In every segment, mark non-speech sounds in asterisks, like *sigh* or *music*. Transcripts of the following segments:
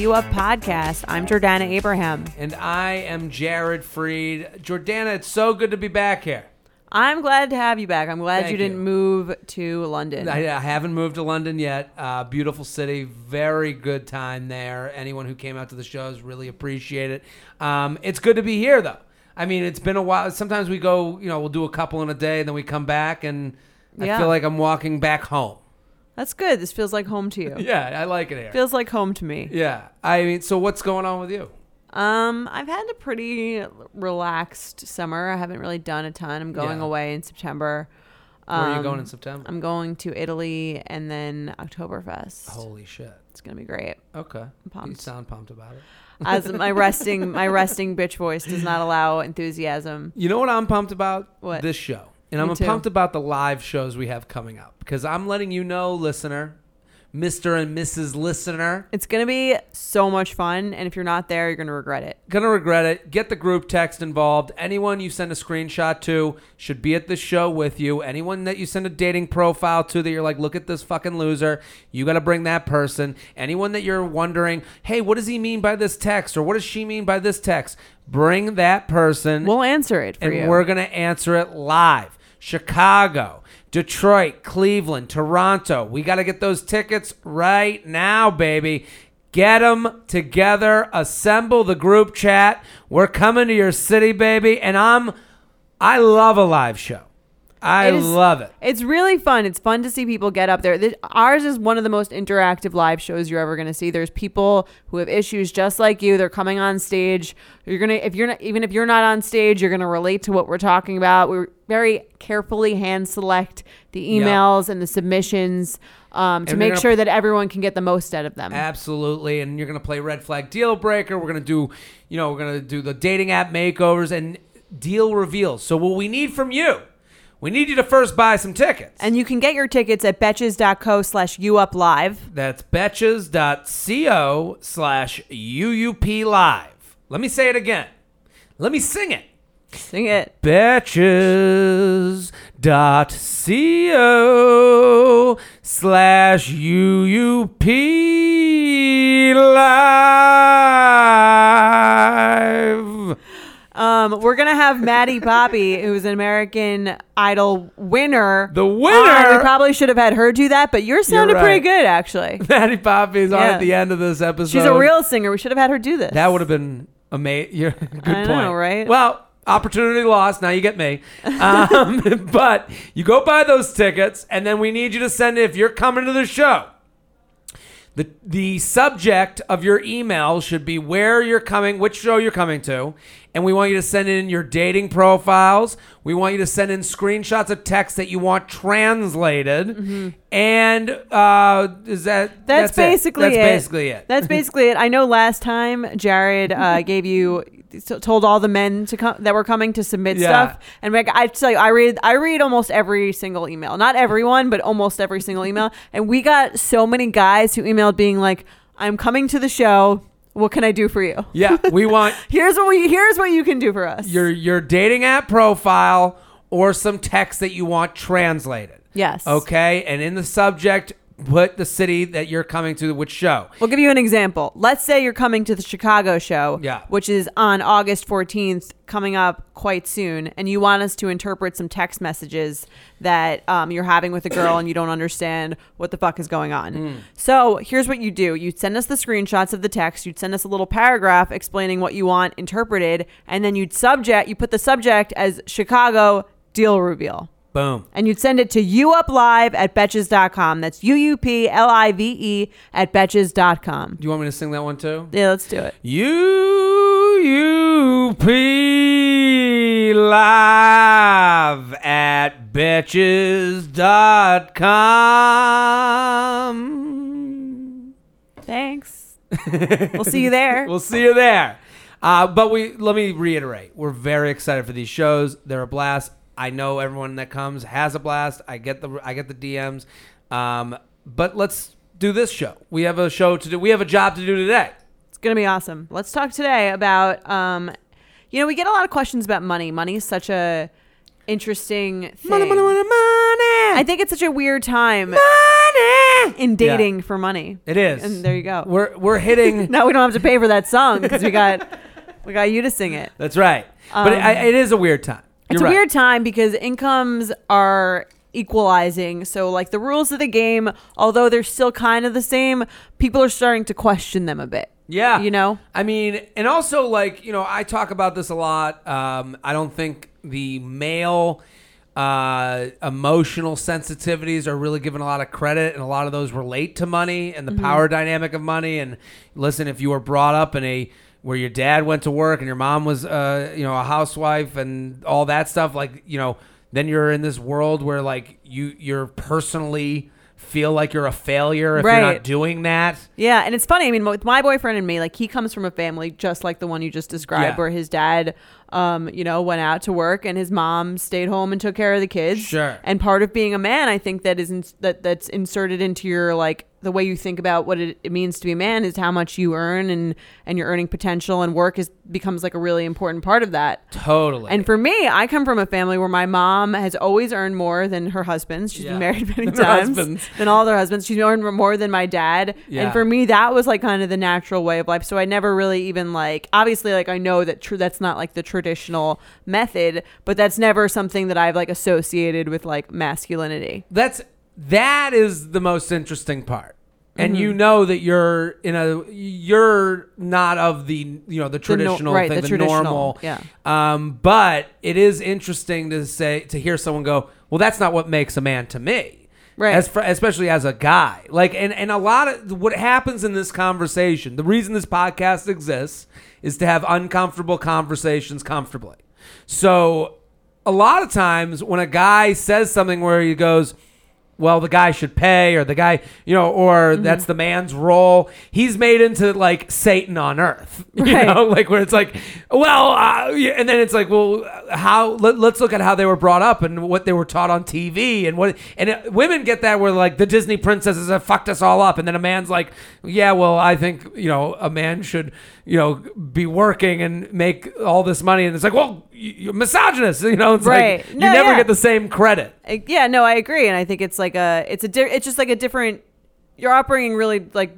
U Up podcast. I'm Jordana Abraham. And I am Jared Freid. Jordana, it's so good to be back here. I'm glad to have you back. I'm glad Thank you didn't you. move to London. I, I haven't moved to London yet. Uh, beautiful city, very good time there. Anyone who came out to the shows really appreciate it. Um, it's good to be here, though. I mean, it's been a while. Sometimes we go, you know, we'll do a couple in a day, and then we come back, and I feel like I'm walking back home. That's good. This feels like home to you. *laughs* Yeah, I like it here. Feels like home to me. yeah, I mean, so what's going on with you? Um, I've had a pretty relaxed summer. I haven't really done a ton. I'm going Yeah. away in September. Where are you Um, going in September? I'm going to Italy and then Oktoberfest. Holy shit. It's gonna be great. Okay. You pumped. sound pumped about it. As my *laughs* resting my resting bitch voice does not allow enthusiasm. You know what I'm pumped about? What? This show. And Me I'm too. pumped about the live shows we have coming up because I'm letting you know, listener, Mr. and Mrs. Listener, It's gonna be so much fun, and if you're not there, you're gonna regret it. gonna regret it. Get the group text involved. Anyone you send a screenshot to should be at the show with you. Anyone that you send a dating profile to that you're like, look at this fucking loser, you got to bring that person. Anyone that you're wondering, hey, what does he mean by this text or what does she mean by this text? Bring that person. We'll answer it for and you. we're going to answer it live. Chicago, Detroit, Cleveland, Toronto. We got to get those tickets right now, baby. Get them together. Assemble the group chat. We're coming to your city, baby. And I'm, I love a live show. I It is- love it. It's really fun. It's fun to see people get up there. Th- Ours is one of the most interactive live shows you're ever going to see. There's people who have issues just like you. They're coming on stage. You're gonna if you're not even if you're not on stage, you're gonna relate to what we're talking about. We very carefully hand select the emails and the submissions um, to make gonna- sure that everyone can get the most out of them. Absolutely. And you're going to play Red Flag Deal Breaker. We're going to do, you know, we're going to do the dating app makeovers and deal reveals. So, what we need from you, we need you to first buy some tickets. And you can get your tickets at betches.co slash uplive. That's betches.co slash UUP live. Let me say it again. Let me sing it. Sing it. Betches.co slash UUP live. Um, we're gonna have Maddie Poppe, who's an American Idol winner. The on. winner? We probably should have had her do that, but yours sounded right. pretty good, actually. *laughs* Maddie Poppe is on at the end of this episode. She's a real singer. We should have had her do this. That would have been amazing. *laughs* Good I point. know, right? Well, opportunity lost. Now you get me. Um, *laughs* but you go buy those tickets, and then we need you to send it if you're coming to the show. The, the subject of your email should be where you're coming, which show you're coming to, and we want you to send in your dating profiles. We want you to send in screenshots of text that you want translated, and uh, is that Mm-hmm. That's, it. basically that's it. basically it. That's basically it. I know last time Jared uh, *laughs* gave you told all the men to come that were coming to submit Yeah. stuff, and like, I tell you, I read I read almost every single email. Not everyone, but almost every single email. And we got so many guys who emailed being like, "I'm coming to the show. What can I do for you? yeah, we want *laughs* Here's what we here's what you can do for us." your your dating app profile or some text that you want translated. yes. Okay, and in the subject, put the city that you're coming to, which show. We'll give you an example. Let's say you're coming to the Chicago show, Yeah. which is on August 14th, coming up quite soon, and you want us to interpret some text messages that um, you're having with a girl and you don't understand what the fuck is going on. Hmm. So here's what you do you'd send us the screenshots of the text, you'd send us a little paragraph explaining what you want interpreted, and then you'd subject, you put the subject as Chicago deal reveal Boom. and you'd send it to youuplive at betches.com. That's U-U-P-L-I-V-E at betches.com. Do you want me to sing that one too? Yeah, let's do it. U U P live at betches.com. Thanks. we'll see you there. *laughs* We'll see you there. Uh, but we let me reiterate, we're very excited for these shows. They're a blast. I know everyone that comes has a blast. I get the I get the DMs. Um, but let's do this show. We have a show to do. We have a job to do today. It's gonna be awesome. Let's talk today about um, you know, we get a lot of questions about money. Money is such a interesting thing. Money, money, money, money. I think it's such a weird time money. in dating for money. It is. And there you go. We're we're *laughs* hitting. now we don't have to pay for that song because we got we got you to sing it. That's right. but it, Um, I- it is a weird time. It's You're a right. weird time because incomes are equalizing. So like the rules of the game, although they're still kind of the same, people are starting to question them a bit. Yeah. You know? I mean, and also like, you know, I talk about this a lot. Um, I don't think the male uh, emotional sensitivities are really given a lot of credit, and a lot of those relate to money and the power dynamic of money. And listen, if you were brought up in a where your dad went to work and your mom was, uh, you know, a housewife and all that stuff, like, you know, then you're in this world where like you you're personally feel like you're a failure if you're not doing that. Yeah, and it's funny. I mean, with my boyfriend and me, like he comes from a family just like the one you just described, Yeah. where his dad, um, you know, went out to work and his mom stayed home and took care of the kids. Sure. And part of being a man, I think that is in, that that's inserted into your like the way you think about what it, it means to be a man is how much you earn and and your earning potential and work is becomes like a really important part of that. Totally. And for me, I come from a family where my mom has always earned more than her husband's. She's Yeah. been married many Than times than all their husbands. She's earned more than my dad. Yeah. And for me, that was like kind of the natural way of life. So I never really even like, obviously, like I know that tr- that's not like the traditional method, but that's never something that I've like associated with like masculinity. that's that is the most interesting part and Mm-hmm. you know that you're in a you're not of the you know the no- traditional right, thing, the the, traditional, normal yeah. um but it is interesting to say to hear someone go well that's not what makes a man to me Right. as for, especially as a guy like and and a lot of what happens in this conversation the reason this podcast exists is to have uncomfortable conversations comfortably so a lot of times when a guy says something where he goes well, the guy should pay, or the guy, you know, or Mm-hmm. that's the man's role. He's made into like Satan on earth, *laughs* you Right. know, like where it's like, well, uh, and then it's like, well, how? Let, let's look at how they were brought up and what they were taught on TV, and what, and it, women get that where like the Disney princesses have fucked us all up, and then a man's like, yeah, well, I think you know, a man should, you know, be working and make all this money, and it's like, well, you- you're misogynist, *laughs* you know, it's Right. like you never yeah. get the same credit. Yeah, no, I agree, and I think it's like a, it's a, di- it's just like a different. Your upbringing really like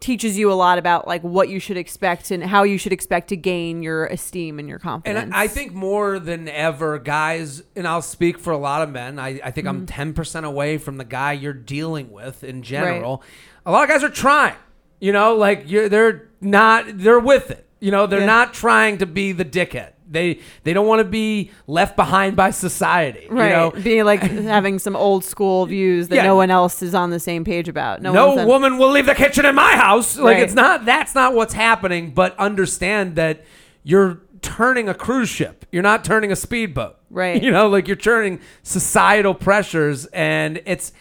teaches you a lot about like what you should expect and how you should expect to gain your esteem and your confidence. And I I think more than ever, guys, and I'll speak for a lot of men. I, I think I'm Mm-hmm. 10% away from the guy you're dealing with in general. A lot of guys are trying, you know, like you're, they're not, they're with it. You know, they're Yeah. not trying to be the dickhead. They they don't want to be left behind by society. right, You know, being like *laughs* having some old school views that Yeah. no one else is on the same page about. No, no woman will leave the kitchen in my house. Like Right. it's not that's not what's happening, but understand that you're turning a cruise ship. You're not turning a speedboat. Right. *laughs* You know, like you're turning societal pressures and it's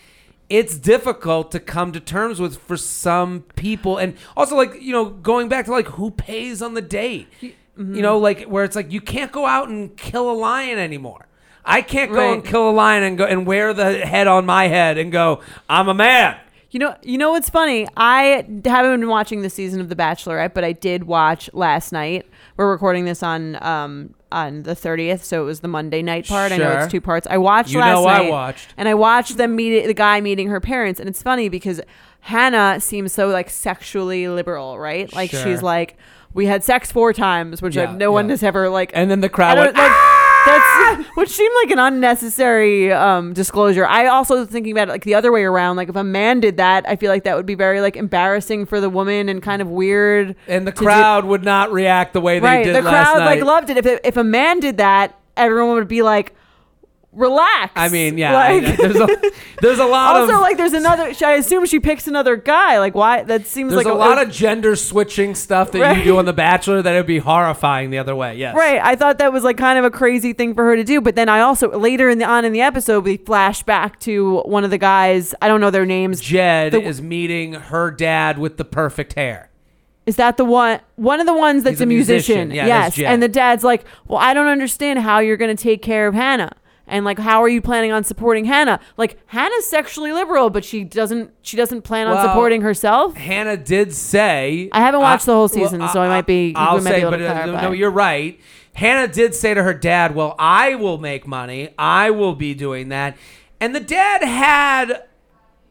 it's difficult to come to terms with for some people and also like, you know, going back to like who pays on the date. mm-hmm. You know, like where it's like you can't go out and kill a lion anymore. I can't go and kill a lion and go and wear the head on my head and go, I'm a man. You know, you know what's funny? I haven't been watching the season of The Bachelorette, but I did watch last night. We're recording this on um on the thirtieth, so it was the Monday night part. I know it's two parts. I watched You last know I night, watched. and I watched them meet the guy meeting her parents, and it's funny because Hannah seems so like sexually liberal, right? Like Sure. she's like, we had sex four times, which Yeah, like, no one has ever like. And then the crowd went, like, "Ah!" That's *laughs* which seemed like an unnecessary um, disclosure. I also was thinking about it like the other way around. Like if a man did that, I feel like that would be very like embarrassing for the woman and kind of weird. and the to do- crowd would not react the way they right? did The last crowd night. like loved it. If it, if a man did that, everyone would be like, relax. I mean, yeah, I- Like, there's a *laughs* there's a lot also of like there's another. I assume she picks another guy. Like why? That seems there's like a lot of gender switching stuff that you do on The Bachelor that would be horrifying the other way. Yes, Right, I thought that was like kind of a crazy thing for her to do, but then I also later in the on in the episode we flash back to one of the guys. I don't know their names. Jed The- is meeting her dad with the perfect hair. Is that the one? One of the ones that's He's a a musician. musician. Yeah, yes. And the dad's like, "Well, I don't understand how you're going to take care of Hannah." And like, how are you planning on supporting Hannah? Like, Hannah's sexually liberal, but she doesn't. She doesn't plan on Well, supporting herself. Hannah did say. I haven't watched the whole well, season, so I might be- I'll might be say, able to but uh, no, you're right. Hannah did say to her dad, "Well, I will make money. I will be doing that." And the dad had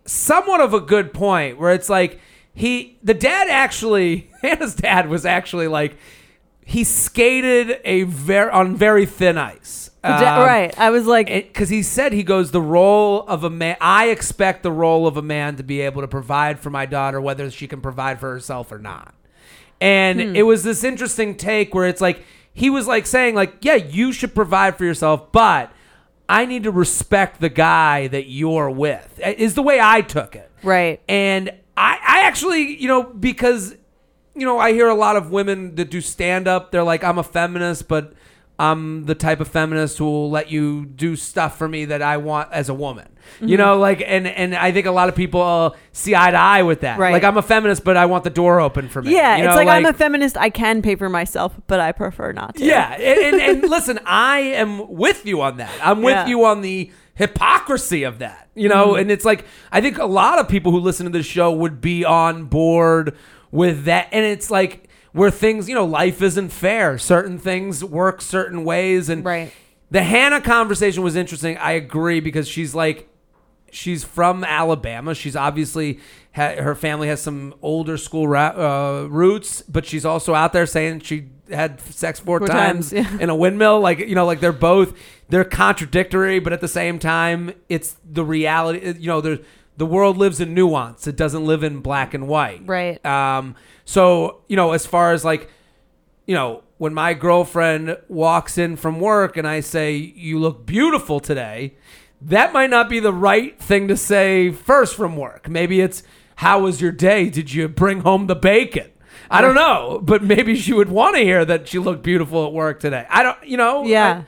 somewhat of a good point, where it's like he, the dad actually, *laughs* Hannah's dad was actually like, he skated a very on very thin ice. Um, right. I was like, because he said he goes the role of a man i expect the role of a man to be able to provide for my daughter whether she can provide for herself or not and Hmm. it was this interesting take where it's like he was like saying like yeah you should provide for yourself but i need to respect the guy that you're with is the way i took it right. and I, I actually, you know, because, you know, I hear a lot of women that do stand up. They're like, I'm a feminist, but I'm the type of feminist who will let you do stuff for me that I want as a woman. Mm-hmm. You know, like, and and I think a lot of people uh, see eye to eye with that. Right. Like, I'm a feminist, but I want the door open for me. Yeah, You it's know, like, I'm a feminist. I can pay for myself, but I prefer not to. Yeah, and, and, and *laughs* listen, I am with you on that. I'm with Yeah. you on the hypocrisy of that. You know, and it's like I think a lot of people who listen to this show would be on board with that. And it's like where things, you know, life isn't fair. Certain things work certain ways, and Right. the Hannah conversation was interesting. I agree because she's like she's from Alabama. She's obviously ha- her family has some older school ra- uh, roots, but she's also out there saying she had sex four, Four times, times, yeah. in a windmill. Like you know, like they're both they're contradictory, but at the same time, it's the reality. You know, there's the world lives in nuance. It doesn't live in black and white. Right. Um. So you know, as far as like you know, when my girlfriend walks in from work and I say, You look beautiful today, that might not be the right thing to say first from work. Maybe it's, How was your day? Did you bring home the bacon? I don't know, but maybe she would want to hear that she looked beautiful at work today. I don't, you know, Yeah.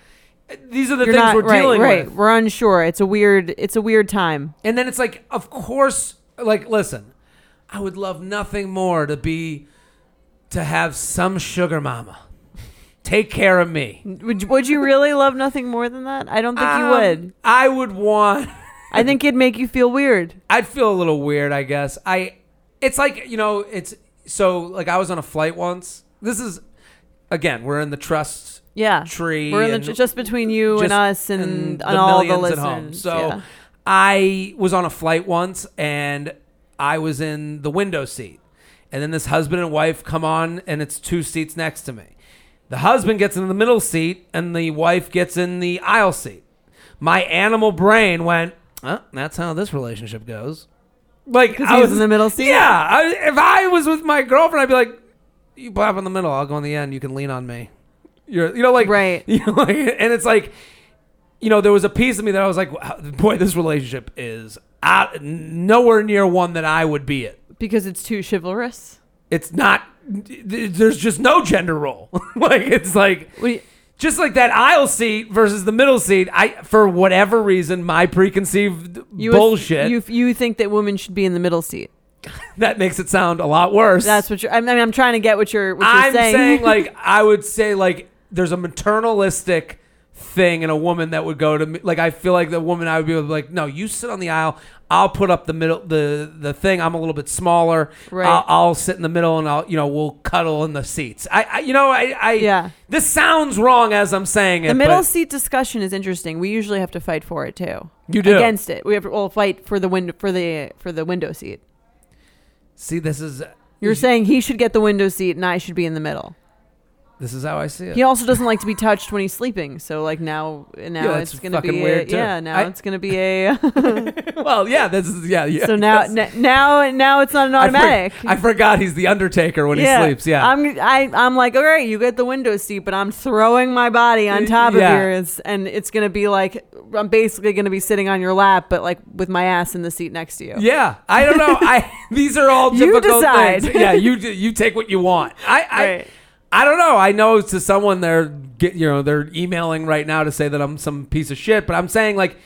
These are the You're things not we're right. dealing right. with. We're unsure. It's a weird. It's a weird time. And then it's like, of course, like, listen, I would love nothing more to be, to have some sugar mama take care of me. Would you- Would you really love nothing more than that? I don't think you Um, would. I would want. I think it'd make you feel weird. I'd feel a little weird. I guess. I. It's like you know. It's so like I was on a flight once. This is, again, we're in the trust Yeah. tree. We're in and the, just between you and us and, and and all the millions listeners. at home. So yeah. I was on a flight once and I was in the window seat. And then this husband and wife come on and it's two seats next to me. The husband gets in the middle seat and the wife gets in the aisle seat. My animal brain went, oh, that's how this relationship goes. Like 'Cause I was in the middle seat? Yeah, I, if I was with my girlfriend, I'd be like, "You pop in the middle. I'll go in the end. You can lean on me." You're, you know, like Right. *laughs* You know, like, and it's like, you know, there was a piece of me that I was like, "Boy, this relationship is out, nowhere near one that I would be in." because it's too chivalrous. It's not. There's just no gender role. *laughs* like it's like you- just like that aisle seat versus the middle seat. I, for whatever reason, my preconceived you bullshit You you think that women should be in the middle seat? *laughs* that makes it sound a lot worse. That's what you're. I mean, I'm trying to get what you're. What you're I'm saying. saying like I would say like there's a maternalistic thing in a woman that would go to me like I feel like the woman I would be like no you sit on the aisle I'll put up the middle the the thing I'm a little bit smaller Right. I'll, I'll sit in the middle and I'll you know we'll cuddle in the seats I, I you know I, I Yeah. this sounds wrong as I'm saying it the middle but seat discussion is interesting. We usually have to fight for it too. You do. against it. We have to well, fight for the window for the for the window seat. see this is You're saying he should get the window seat and I should be in the middle. This is how I see it. He also doesn't like to be touched when he's sleeping. So like now, now that's it's gonna be weird, a, too. yeah. Now I- it's gonna be a. *laughs* well, yeah, this is yeah, yeah. so now, n- now, now it's not an I for- automatic. I, forgot he's the Undertaker when he sleeps. Yeah. I'm I I'm like, all right, you get the window seat, but I'm throwing my body on top Yeah. of yours, and it's gonna be like I'm basically gonna be sitting on your lap, but like with my ass in the seat next to you. yeah, I don't know. I *laughs* these are all You difficult decide. things. Yeah, you you take what you want. I I, Right. I don't know. I know to someone they're get you know they're emailing right now to say that I'm some piece of shit, but I'm saying like.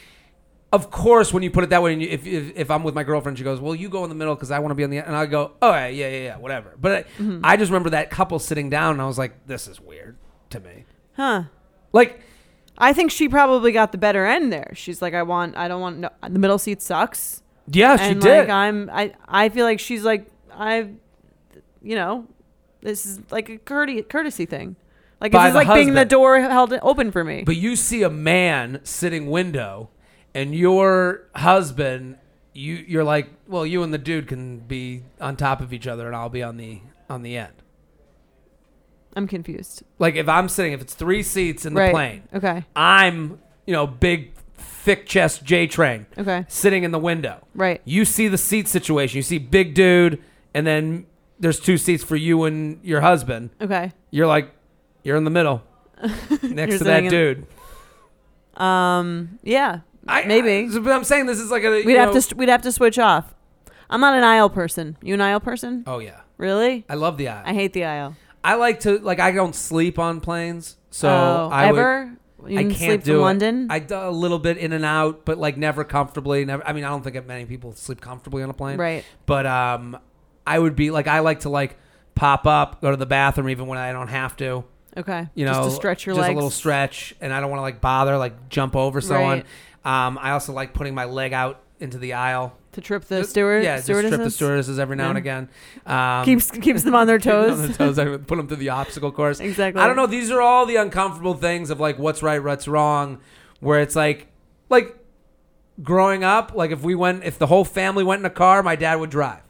Of course, when you put it that way, and you, if, if if I'm with my girlfriend, she goes, "Well, you go in the middle because I want to be on the," end. and I go, "Oh yeah, yeah, yeah, whatever." But I, Mm-hmm. I just remember that couple sitting down, and I was like, "This is weird to me." Huh. Like, I think she probably got the better end there. She's like, I want, I don't want, no, the middle seat sucks. yeah, she and did. like I'm, I, I feel like she's like, I, you know, this is like a courtesy, courtesy thing. Like By this is the like being the husband. door held open for me. But you see a man sitting window, and your husband, you you're like, well, you and the dude can be on top of each other, and I'll be on the on the end. I'm confused. Like if I'm sitting, if it's three seats in the right. plane, Okay. I'm you know big, thick chest J train Okay. sitting in the window. Right. You see the seat situation. You see big dude, and then there's two seats for you and your husband. Okay. You're like, you're in the middle, *laughs* next to that in- dude. Um. Yeah. I, Maybe. I, but I'm saying this is like a. we'd have know- to. st- We'd have to switch off. I'm not an aisle person. You an aisle person? Oh yeah, Really? I love the aisle. I hate the aisle. I like to like I don't sleep on planes, so oh, I would- ever? You I can't sleep do it. London. I do a little bit in and out, but like never comfortably. Never. I mean, I don't think many people sleep comfortably on a plane. right. But um, I would be like I like to like pop up, go to the bathroom even when I don't have to. Okay. You know, just to stretch your just legs. a little stretch, and I don't want to like bother like jump over someone. Um, I also like putting my leg out into the aisle. to trip the Just- steward. yeah, just trip the stewardesses? stewardesses every now and again. Um, keeps keeps them on their *laughs* toes. on their toes. I put them through the obstacle course. exactly. I don't know. These are all the uncomfortable things of like what's right, what's wrong. Where it's like, like growing up, like if we went, if the whole family went in a car, my dad would drive.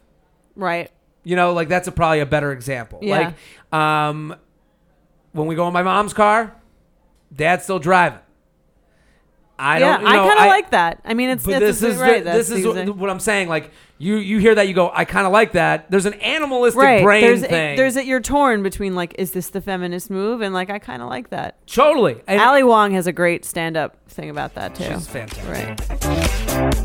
Right. You know, like that's a, probably a better example. Yeah. Like, um, when we go in my mom's car, dad's still driving. I yeah, don't. You I kind of like that. I mean, it's it's this is right. the- this is what, what I'm saying. Like you, you hear that, you go, I kind of like that. There's an animalistic right. brain there's thing. there's a, you're torn between like, is this the feminist move? And like, I kind of like that. totally. And Ali Wong has a great stand up thing about that too. she's fantastic. Right.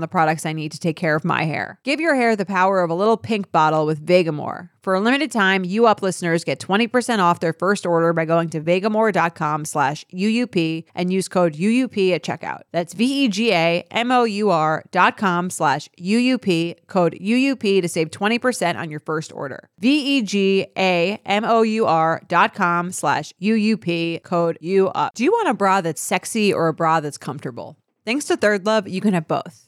the products I need to take care of my hair. Give your hair the power of a little pink bottle with Vegamour. For a limited time, you up listeners get 20% off their first order by going to vegamour.com slash UUP and use code UUP at checkout. That's V-E-G-A-M-O-U-R dot com slash UUP, code UUP to save 20% on your first order. V-E-G-A-M-O-U-R dot com slash UUP, code UUP. Do you want a bra that's sexy or a bra that's comfortable? Thanks to Third Love, you can have both.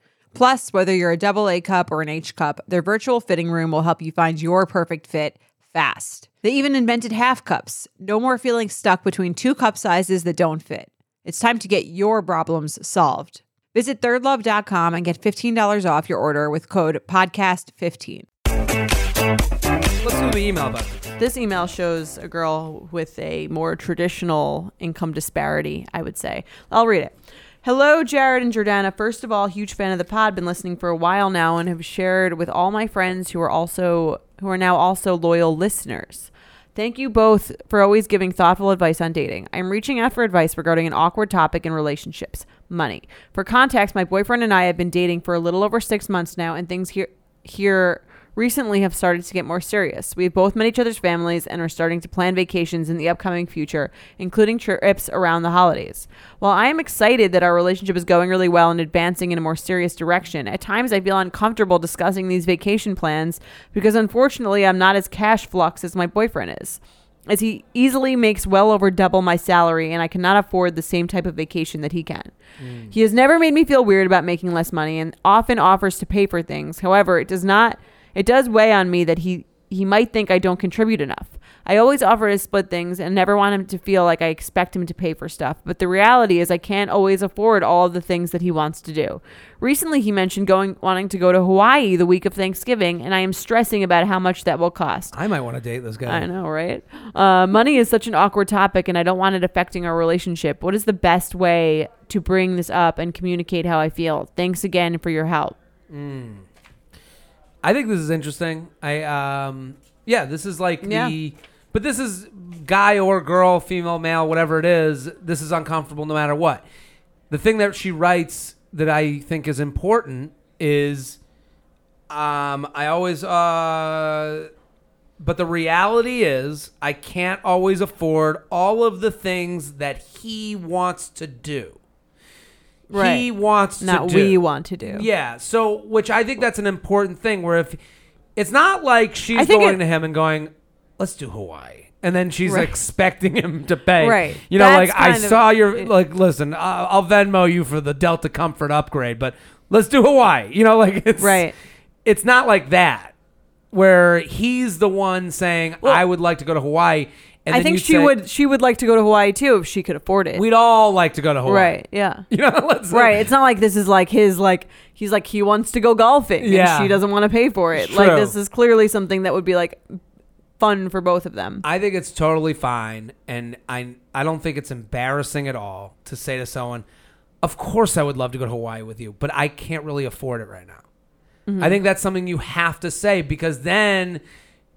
Plus, whether you're a double A cup or an H cup, their virtual fitting room will help you find your perfect fit fast. They even invented half cups. No more feeling stuck between two cup sizes that don't fit. It's time to get your problems solved. Visit thirdlove.com and get $15 off your order with code podcast15. Let's do the email about this. This email shows a girl with a more traditional income disparity, I would say. I'll read it. Hello, Jared and Jordana. First of all, huge fan of the pod. Been listening for a while now and have shared with all my friends who are also who are now also loyal listeners. Thank you both for always giving thoughtful advice on dating. I'm reaching out for advice regarding an awkward topic in relationships money. For context, my boyfriend and I have been dating for a little over six months now, and things here here recently have started to get more serious. We have both met each other's families and are starting to plan vacations in the upcoming future, including trips around the holidays. While I am excited that our relationship is going really well and advancing in a more serious direction, at times I feel uncomfortable discussing these vacation plans because unfortunately I'm not as cash flux as my boyfriend is. As he easily makes well over double my salary, and I cannot afford the same type of vacation that he can. Mm. He has never made me feel weird about making less money and often offers to pay for things. However, it does not it does weigh on me that he he might think I don't contribute enough. I always offer to split things and never want him to feel like I expect him to pay for stuff, but the reality is I can't always afford all of the things that he wants to do. Recently he mentioned going wanting to go to Hawaii the week of Thanksgiving, and I am stressing about how much that will cost. I might want to date this guy. I know, right? Uh, money is such an awkward topic, and I don't want it affecting our relationship. What is the best way to bring this up and communicate how I feel? Thanks again for your help. I think this is interesting. I um yeah, this is like Yeah. the but this is guy or girl, female, male, whatever it is, this is uncomfortable no matter what. The thing that she writes that I think is important is um I always uh but the reality is I can't always afford all of the things that he wants to do. He wants Not to do. we want to do. Yeah. So, which I think that's an important thing. Where if it's not like she's think going it- to him and going, "Let's do Hawaii," and then she's Right. expecting him to pay. Right. You know, That's like I kind of- saw your like. Listen, I'll, I'll Venmo you for the Delta Comfort upgrade, but let's do Hawaii. You know, *laughs* like it's Right. It's not like that where he's the one saying, "I would like to go to Hawaii." And I think she say, would she would like to go to Hawaii too if she could afford it. We'd all like to go to Hawaii. right. Yeah. *laughs* You know, let's Right. It's not like this is like his like he's like he wants to go golfing Yeah. and she doesn't want to pay for it. It's Like this is clearly something that would be like fun for both of them. I think it's totally fine, and I I don't think it's embarrassing at all to say to someone, "Of course, I would love to go to Hawaii with you, but I can't really afford it right now." Mm-hmm. I think that's something you have to say because then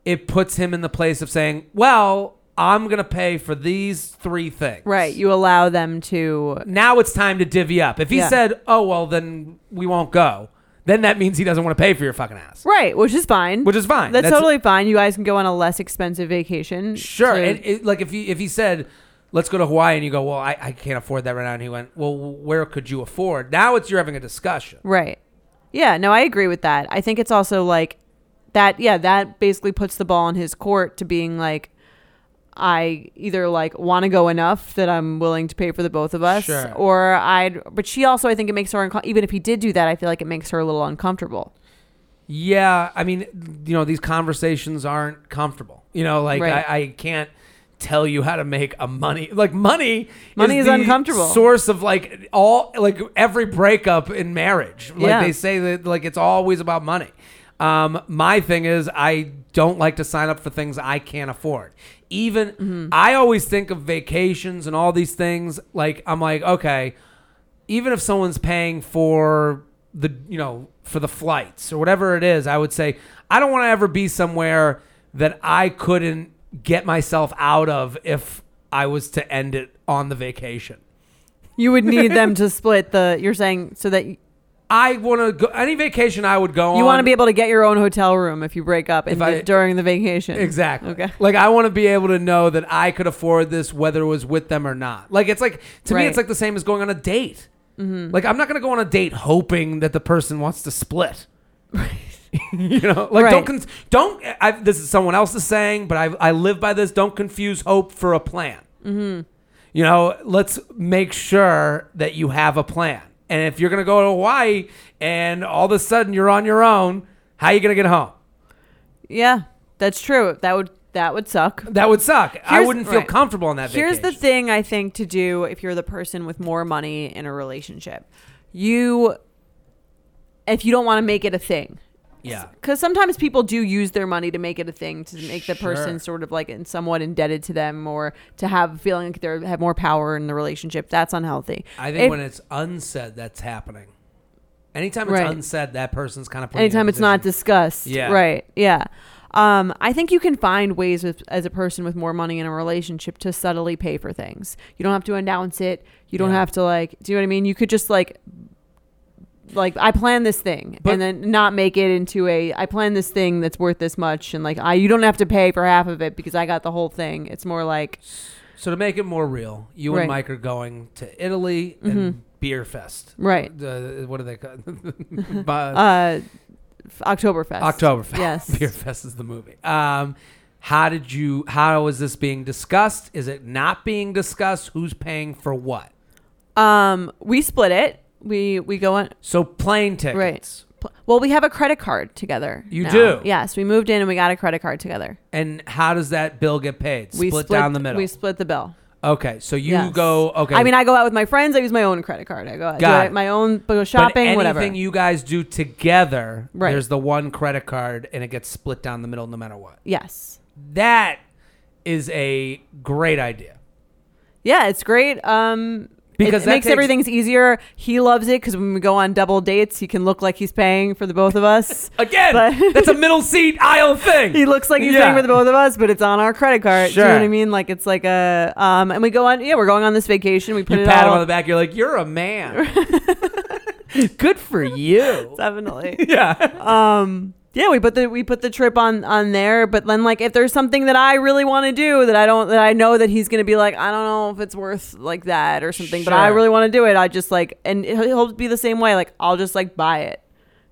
it puts him in the place of saying, "Well, I'm gonna pay for these three things." Right. You allow them to now it's time to divvy up. If he Yeah. said, "Oh well, then we won't go," then that means he doesn't want to pay for your fucking ass. Right, which is fine. Which is fine. That's, totally fine. You guys can go on a less expensive vacation. Sure. to- And it, like if he if he said, "Let's go to Hawaii," and you go, "Well, I, I can't afford that right now," and he went, "Well, where could you afford?" Now it's you're having a discussion. Right. Yeah, no, I agree with that. I think it's also like that yeah, that basically puts the ball in his court to being like I either like want to go enough that I'm willing to pay for the both of us Sure. or I'd but she also I think it makes her unco- even if he did do that, I feel like it makes her a little uncomfortable. Yeah, I mean, you know, these conversations aren't comfortable. You know, like Right. I, I can't tell you how to make a money like money. Money is the uncomfortable. Source of like all like every breakup in marriage. Like Yeah. they say that like it's always about money. Um, my thing is I don't like to sign up for things I can't afford. Even Mm-hmm. I always think of vacations and all these things. Like I'm like okay, even if someone's paying for the you know for the flights or whatever it is i would say i don't want to ever be somewhere that i couldn't get myself out of if i was to end it on the vacation You would need *laughs* them to split the you're saying so that i want to go any vacation i would go on You want to be able to get your own hotel room if you break up the, I- during the vacation. Exactly. Okay. Like I want to be able to know that I could afford this whether it was with them or not. Like it's like to me Right. it's like the same as going on a date. Like I'm not gonna go on a date hoping that the person wants to split. *laughs* you know, like Right. don't con- don't. I, this is someone else's saying, but I I live by this. Don't confuse hope for a plan. Mm-hmm. You know, let's make sure that you have a plan. And if you're gonna go to Hawaii and all of a sudden you're on your own, how are you gonna get home? Yeah, that's true. That would That would suck. That would suck. I wouldn't feel right. comfortable on that Here's the thing I think to do if you're the person with more money in a relationship. You if you don't want to make it a thing. Yeah. Because sometimes people do use their money to make it a thing to make the Sure. person sort of like in somewhat indebted to them or to have feeling like they have more power in the relationship. That's unhealthy. I think If- when it's unsaid, that's happening. Anytime it's Right. unsaid, that person's kind of anytime it's not discussed. Yeah. Right. Yeah. Um, I think you can find ways with, as a person with more money in a relationship to subtly pay for things. You don't have to announce it. You don't Yeah. have to like. Do you know what I mean? You could just like, like I plan this thing But- and then not make it into a. I plan this thing that's worth this much and like I. You don't have to pay for half of it because I got the whole thing. It's more like So to make it more real, you Right. and Mike are going to Italy and Beer Fest. Right. The, what are they called? *laughs* Uh, Oktoberfest. Oktoberfest. Yes. *laughs* Beer Fest is the movie. Um, how did you? How is this being discussed? Is it not being discussed? Who's paying for what? Um, we split it. We we go on. So plane tickets. Right. Pl- Well, we have a credit card together. You now. do? Yes, we moved in and we got a credit card together. And how does that bill get paid? We split, down the middle. We split the bill. okay, so you Yes. go. Okay. I mean, I go out with my friends. I use my own credit card. I go out, do Got it. my own go But shopping, anything whatever. you guys do together, Right. there's the one credit card, and it gets split down the middle no matter what. yes. That is a great idea. Yeah, it's great. Um, Because it, that makes takes- everything's easier. He loves it because when we go on double dates, he can look like he's paying for the both of us. *laughs* Again, But- *laughs* that's a middle seat aisle thing. he looks like he's Yeah. paying for the both of us, but it's on our credit card. Do you know what I mean? Like it's like a um, and we go on. Yeah, we're going on this vacation. We put You it pat him on the back. You're like, you're a man. *laughs* Good for you. definitely. yeah. um yeah we put the we put the trip on on there but then like if there's something that i really want to do that i don't that i know that he's gonna be like i don't know if it's worth like that or something but i Sure. really want to do it i just like and he'll he'll be the same way like i'll just like buy it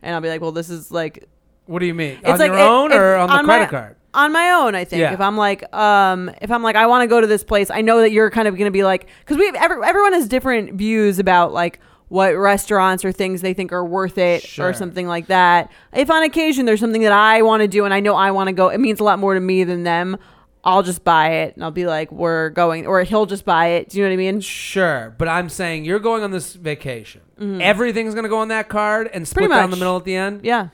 and i'll be like well this is like What do you mean? it's on like your it- own or on the my- credit card? on my own i think Yeah. if i'm like um if i'm like i want to go to this place i know that you're kind of gonna be like because we every, everyone has different views about like what restaurants or things they think are worth it Sure. or something like that if on occasion there's something that i want to do and i know i want to go it means a lot more to me than them i'll just buy it and i'll be like we're going or he'll just buy it do you know what i mean Sure, but I'm saying you're going on this vacation. Everything's going to go on that card and split Mm-hmm. Down the middle at the end. yeah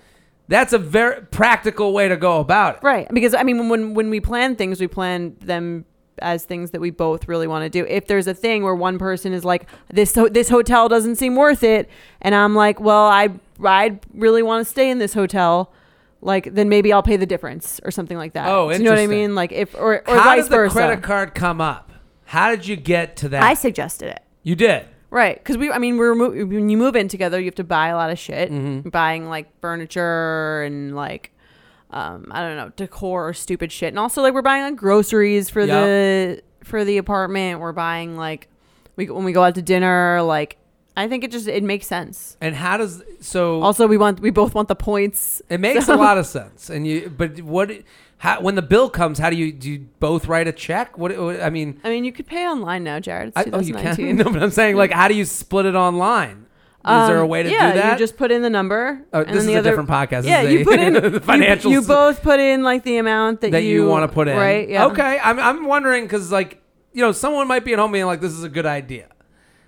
That's a very practical way to go about it. Right. Because I mean when when we plan things, we plan them as things that we both really want to do. If there's a thing where one person is like this ho- this hotel doesn't seem worth it and I'm like, "Well, I I really want to stay in this hotel." Like then maybe I'll pay the difference or something like that. Oh, Do you know what I mean? Like if or or How vice did the versa. credit card come up? How did you get to that? I suggested it. you did. Right, because we, I mean, we're mo- when you move in together, you have to buy a lot of shit. Mm-hmm. Buying like furniture and like, um, I don't know, decor or stupid shit, and also like we're buying like groceries for the for the apartment. We're buying like we when we go out to dinner, like I think it just it makes sense. And how does so? Also, we want we both want the points. it makes so- a lot of sense. And you, but what? How, when the bill comes, how do you do? You both write a check? What? what I mean, I mean, you could pay online now, Jared. It's I, oh, you can. *laughs* no, but I'm saying like, how do you split it online? Is there a Um, way to yeah, do that? you just put in the number. Oh, and this then is the a other, different podcast. Yeah, you a- put in *laughs* the you- financial You, both put in like the amount that, that you, want to put in. right? Yeah. Okay. I'm I'm wondering because like you know someone might be at home being like this is a good idea.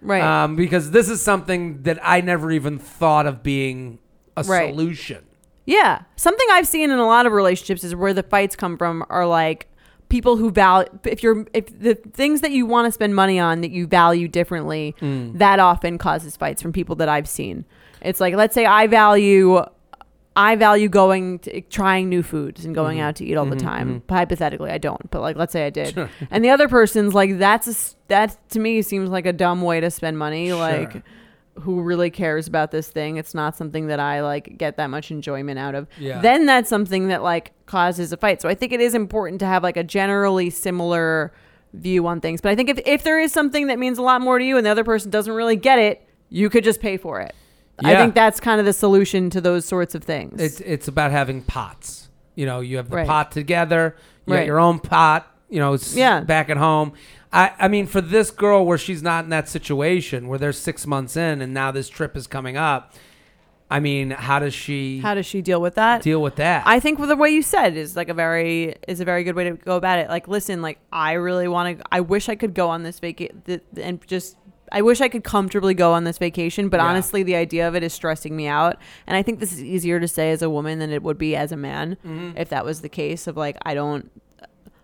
Right. Um, because this is something that I never even thought of being a Right. solution. Yeah. Something I've seen in a lot of relationships is where the fights come from are like people who value if you're if the things that you want to spend money on that you value differently, Mm. that often causes fights from people that I've seen. It's like let's say I value I value going to trying new foods and going mm-hmm. out to eat all the mm-hmm. time. Mm-hmm. Hypothetically, I don't, but like let's say I did. and the other person's like that's a that to me seems like a dumb way to spend money Sure. like who really cares about this thing. It's not something that I like get that much enjoyment out of. Yeah. Then that's something that like causes a fight. So I think it is important to have like a generally similar view on things. But I think if if there is something that means a lot more to you and the other person doesn't really get it, you could just pay for it. Yeah. I think that's kind of the solution to those sorts of things. It's it's about having pots. You know, you have the Right. pot together. You got Right. your own pot. You know, it's Yeah. back at home. I I mean, for this girl where she's not in that situation, where they're six months in, and now this trip is coming up. I mean, how does she How does she deal with that? deal with that? I think the way you said is like a very is a very good way to go about it. Like, listen, like I really want to. I wish I could go on this vacation th- and just. I wish I could comfortably go on this vacation, but Yeah. honestly, the idea of it is stressing me out. And I think this is easier to say as a woman than it would be as a man, Mm-hmm. if that was the case. Of like, I don't,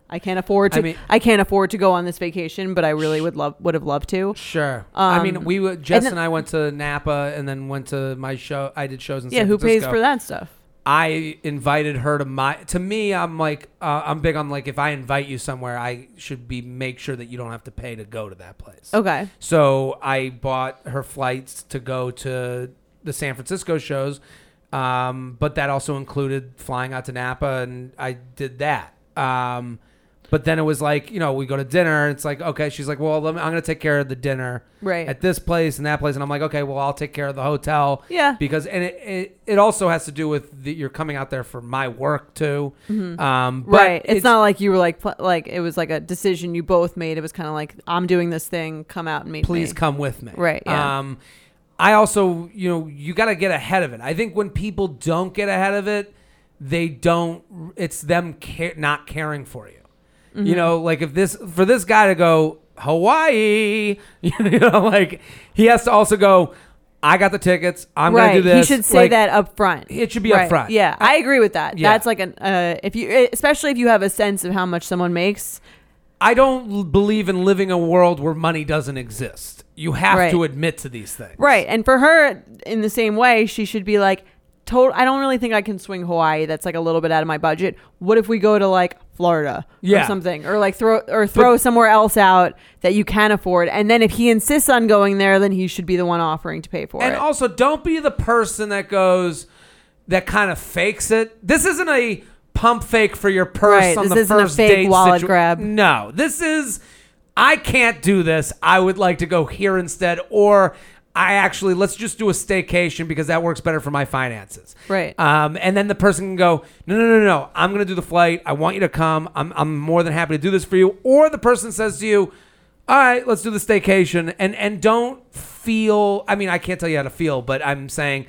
I can't afford to. I mean, I, can't afford to go on this vacation, but I really would love would have loved to. Sure. I mean, Um, we would Jess and, then- I went to Napa and then went to my show. I did shows in Yeah, San who pays for that stuff? I invited her to my. To me, I'm like, uh, I'm big on like, if I invite you somewhere, I should be make sure that you don't have to pay to go to that place. Okay, So I bought her flights to go to the San Francisco shows, um, but that also included flying out to Napa, and I did that. Um, but then it was like, you know, we go to dinner. And It's like, okay, she's like, well, let me, I'm going to take care of the dinner right. at this place and that place, and I'm like, okay, well, I'll take care of the hotel. Yeah. Because and it it, it also has to do with the, you're coming out there for my work too. Um, but right. It's, not like you were like like it was like a decision you both made. It was kind of like I'm doing this thing. Come out and meet please me. come with me. Right, yeah. Um, I also, you know, you got to get ahead of it. I think when people don't get ahead of it, they don't. It's them care, not caring for you. Mm-hmm. You know, like if this for this guy to go Hawaii, *laughs* you know, like he has to also go. I got the tickets. I'm right. gonna do this. He should say Like, that up front. It should be Right. up front. Yeah, I agree with that. Yeah. That's like an uh, if you especially if you have a sense of how much someone makes. I don't believe in living a world where money doesn't exist. You have Right. to admit to these things. Right. And for her, in the same way, she should be like, total. I don't really think I can swing Hawaii. That's like a little bit out of my budget. What if we go to like Florida Yeah. or something, or like throw or throw somewhere else out that you can afford? And then if he insists on going there, then he should be the one offering to pay for And it. And also, don't be the person that goes, that kind of fakes it. This isn't a pump fake for your purse Right, on this the isn't a first fake date wallet situ- grab. No, this is. I can't do this. I would like to go here instead, or I actually let's just do a staycation because that works better for my finances. Right. Um, and then the person can go, no, no, no, no. I'm gonna do the flight. I want you to come. I'm, I'm more than happy to do this for you. Or the person says to you, all right, let's do the staycation, and and don't feel. I mean, I can't tell you how to feel, but I'm saying,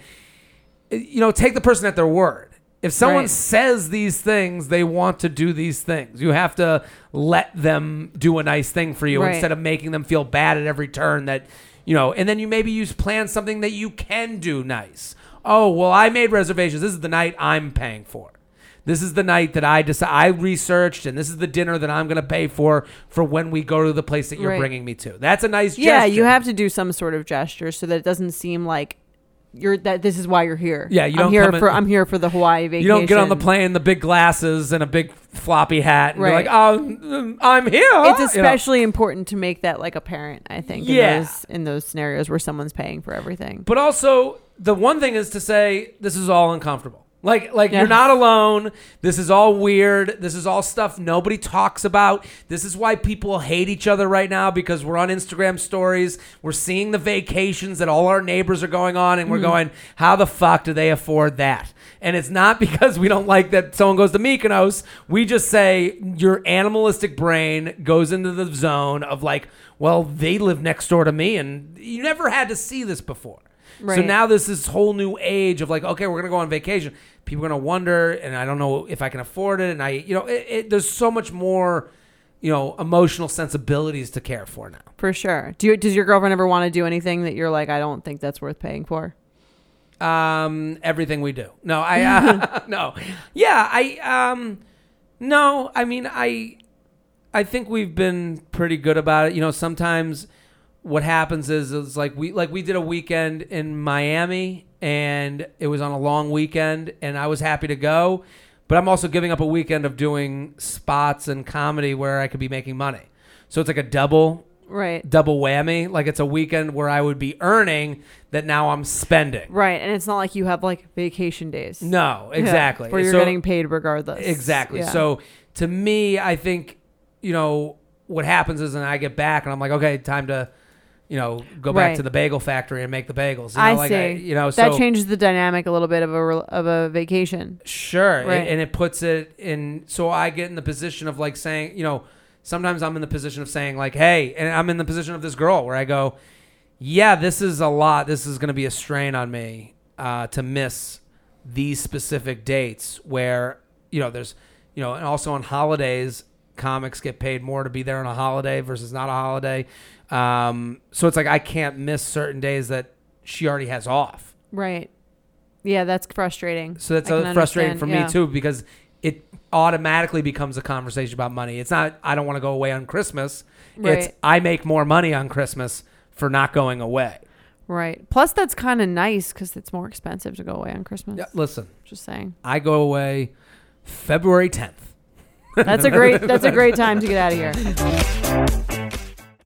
you know, take the person at their word. If someone Right. says these things, they want to do these things. You have to let them do a nice thing for you Right. instead of making them feel bad at every turn that, you know, and then you maybe use plan something that you can do nice. Oh, well, I made reservations. This is the night I'm paying for. This is the night that I decide I researched, and this is the dinner that I'm going to pay for for when we go to the place that you're Right. bringing me to. That's a nice yeah, gesture. you have to do some sort of gesture so that it doesn't seem like you're that this is why you're here. Yeah, you I'm don't here come in- for I'm here for the Hawaii vacation. *laughs* You don't get on the plane, the big glasses, and a big floppy hat, and Right. you're like, "Oh, mm, I'm here." It's You know? especially important to make that like apparent. I think. Yeah. In those, in those scenarios where someone's paying for everything. But also, the one thing is to say this is all uncomfortable. Like, like Yeah. you're not alone. This is all weird. This is all stuff nobody talks about. This is why people hate each other right now because we're on Instagram stories. We're seeing the vacations that all our neighbors are going on, and we're mm-hmm. going, "How the fuck do they afford that?" And it's not *laughs* because we don't like that someone goes to Mykonos. We just say your animalistic brain goes into the zone of like, "Well, they live next door to me, and you never had to see this before." So Right. now this is whole new age of like, okay, we're gonna go on vacation. People are gonna wonder, and I don't know if I can afford it. And I, you know, it, it, there's so much more, you know, emotional sensibilities to care for now. For sure. Do you, does your girlfriend ever want to do anything that you're like, I don't think that's worth paying for? Um, everything we do. No, I, uh, *laughs* *laughs* no, yeah, I, um, no, I mean, I, I think we've been pretty good about it. You know, sometimes what happens is it's like we like we did a weekend in Miami and it was on a long weekend and I was happy to go, but I'm also giving up a weekend of doing spots and comedy where I could be making money. So it's like a double Right. double whammy. Like it's a weekend where I would be earning that now I'm spending. Right. And it's not like you have like vacation days. No, Yeah, exactly. where you're So- getting paid regardless. Exactly. Yeah. So to me, I think, you know, what happens is, and I get back and I'm like, okay, time to, you know, go back Right. to the bagel factory and make the bagels. You know, I like see. you know, that so changes the dynamic a little bit of a rel- of a vacation. sure, Right. and, and it puts it in. So I get in the position of like saying, you know, sometimes I'm in the position of saying like, hey, and I'm in the position of this girl where I go, yeah, this is a lot. This is going to be a strain on me. uh, to miss these specific dates where you know there's you know and also on holidays comics get paid more to be there on a holiday versus not a holiday um, so it's like i can't miss certain days that she already has off Right. Yeah, that's frustrating. so that's uh, frustrating for yeah. me too because it automatically becomes a conversation about money it's not i don't want to go away on christmas it's Right. i make more money on christmas for not going away Right. Plus, that's kind of nice because it's more expensive to go away on Christmas. yeah, listen Just saying. i go away february 10th That's a great. That's a *laughs* great time to get out of here.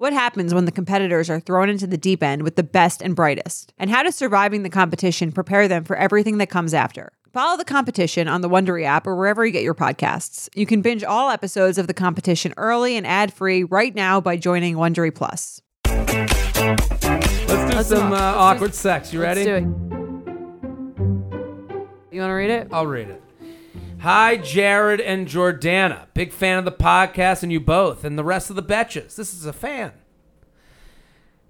What happens when the competitors are thrown into the deep end with the best and brightest? And how does surviving the competition prepare them for everything that comes after? Follow the competition on the Wondery app or wherever you get your podcasts. You can binge all episodes of the competition early and ad-free right now by joining Wondery Plus. let's do Let's some do- uh, let's awkward sex you ready Let's do it. You want to read it? I'll read it. Hi, Jared and Jordana. Big fan of the podcast and you both and the rest of the betches. This is a fan.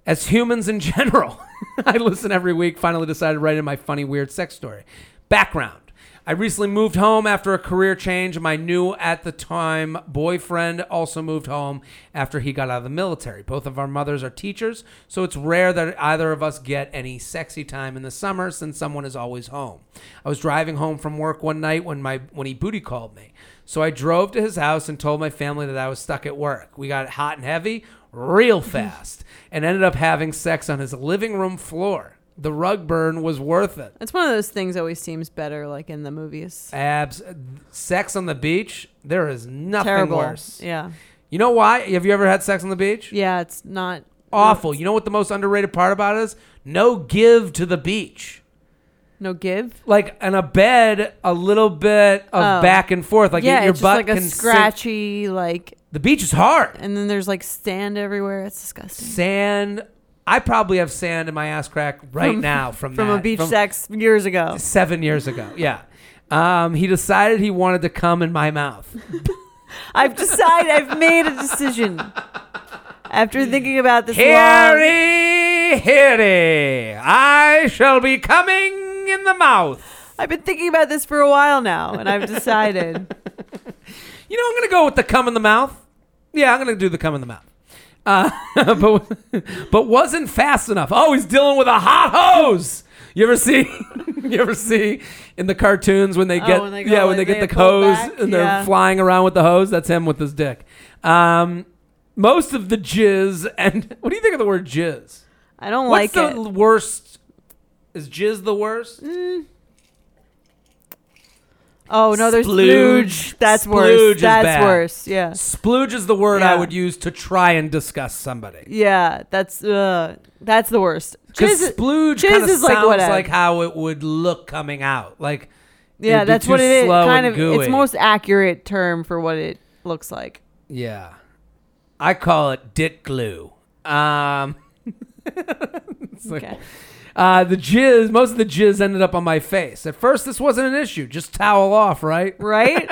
As humans in *laughs* general, I listen every week. Finally decided to write in my funny, weird sex story. Background. I recently moved home after a career change. My new at the time boyfriend also moved home after he got out of the military. Both of our mothers are teachers, so it's rare that either of us get any sexy time in the summer since someone is always home. I was driving home from work one night when my when he booty called me. So I drove to his house and told my family that I was stuck at work. We got hot and heavy real fast and ended up having sex on his living room floor. The rug burn was worth it. It's one of those things that always seems better, like in the movies. Abs, sex on the beach. There is nothing Terrible. worse. Yeah. You know why? Have you ever had sex on the beach? Yeah. It's not Awful. You know what the most underrated part about it is? No give to the beach. No give. Like in a bed, a little bit of Oh. back and forth. Like yeah, your it's butt just like a can sink- scratchy, like, The beach is hard. and then there's like sand everywhere. It's disgusting. Sand. I probably have sand in my ass crack right From- now from From a beach From- sex years ago. seven years ago. Yeah. Um, he decided he wanted to come in my mouth. *laughs* I've decided. I've made a decision. After thinking about this long, Heary, heary, I shall be coming in the mouth. I've been thinking about this for a while now, and I've decided. *laughs* You know, I'm going to go with the come in the mouth. Yeah, I'm going to do the come in the mouth. Uh, *laughs* but, but wasn't fast enough. Oh, he's dealing with a hot hose. You ever see? *laughs* you ever see in the cartoons when they Oh, get when they go, yeah when like, they get they the pull hose back? and they're flying around with the hose? That's him with his dick. Um, most of the jizz and *laughs* what do you think of the word jizz? I don't What's like the it. worst? Is jizz the worst? Oh no, there's Splooge. splooge. That's Splooge worse. That's bad. worse. Yeah. Splooge is the word I would use to try and disgust somebody. Yeah, that's uh, that's the worst. Because splooge kind of is like sounds like how it would look coming out. Like yeah, that's what it is. Kind of, gooey. it's most accurate term for what it looks like. yeah, I call it dick glue. Um, *laughs* it's like- Okay. Uh, the jizz, most of the jizz ended up on my face. At first, this wasn't an issue. Just towel off, right? Right?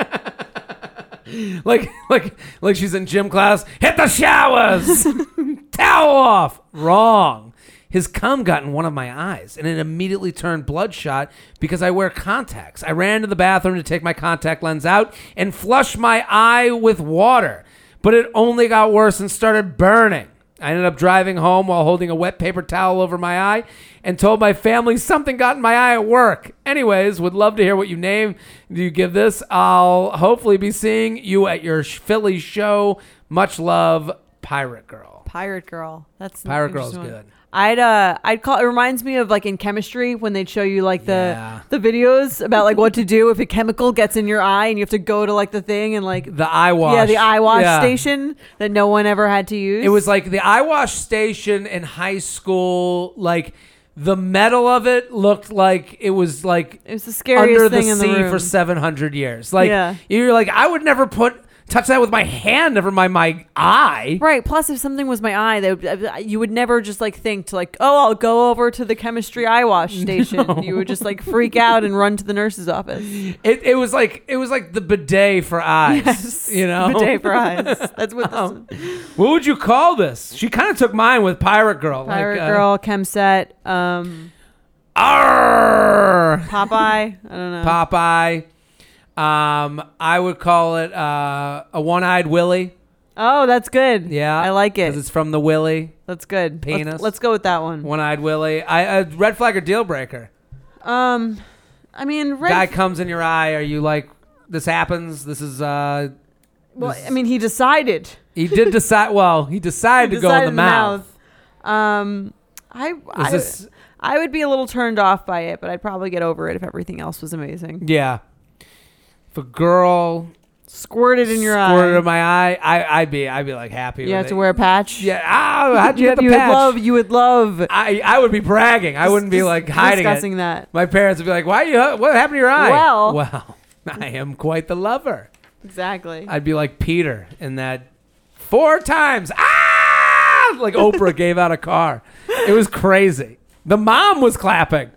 *laughs* like like like she's in gym class. Hit the showers. *laughs* Towel off. Wrong. His cum got in one of my eyes, and it immediately turned bloodshot because I wear contacts. I ran to the bathroom to take my contact lens out and flush my eye with water, but it only got worse and started burning. I ended up driving home while holding a wet paper towel over my eye and told my family something got in my eye at work. Anyways, would love to hear what you name you give this. I'll hopefully be seeing you at your Philly show. Much love, Pirate Girl. Pirate Girl. That's Pirate Girl's good. I'd uh I'd call it reminds me of like in chemistry when they'd show you like the Yeah. the videos about like what to do if a chemical gets in your eye and you have to go to like the thing and like The eye wash. yeah the eye wash Yeah. station that no one ever had to use. It was like the eye wash station in high school, like the metal of it looked like it was like It was the scariest under the thing in the sea room. for 700 years. Like Yeah. you're like I would never put touch that with my hand never my my eye. Right. Plus, if something was my eye, they would, uh, you would never just like think to like, oh, I'll go over to the chemistry eye wash *laughs* station. You would just like freak out and run to the nurse's office. It, it was like it was like the bidet for eyes. Yes. You know, *laughs* bidet for eyes. That's what this Um, What would you call this? She kind of took mine with Pirate Girl. like, Pirate uh, Girl, Chemset, um, Arr! Popeye. I don't know. Popeye. Um, I would call it uh, a one-eyed Willie. oh, that's good. Yeah, I like it. because it's from the Willie. That's good. Let's- Penis. Let's, go with that one. One-eyed Willie. I uh, red flag or deal breaker. Um, I mean, red. Guy comes in your eye. Are you like this happens? This is. uh well, I mean, he decided. He did *laughs* decide. Well, he decided to go in decided the mouth. Um, I I, this- I would be a little turned off by it, but I'd probably get over it if everything else was amazing. Yeah. If a girl Squirted in your squirted eye. in my eye, I, I'd be, I'd be like happy. You with have it. to wear a patch. Yeah. Oh, how'd you get the you patch? would love. You would love. I, I would be bragging. I wouldn't be Just like hiding discussing it. that. My parents would be like, "Why you? What happened to your eye?" Well- well, *laughs* I am quite the lover. Exactly. I'd be like Peter in that four times. Ah! Like Oprah *laughs* gave out a car. It was crazy. The mom was clapping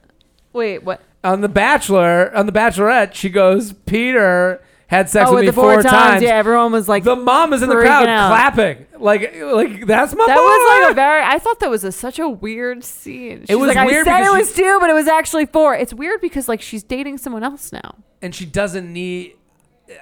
Wait, what? On the Bachelor. On the Bachelorette, she goes, "Peter had sex oh, with with me the four, times. Yeah, everyone was like. The mom is in the freaking crowd out. clapping, like, like that's my that was like a very. I thought that was a, such a weird scene. She's was like, weird I said because it was two, but it was actually four. It's weird because like she's dating someone else now. and she doesn't need.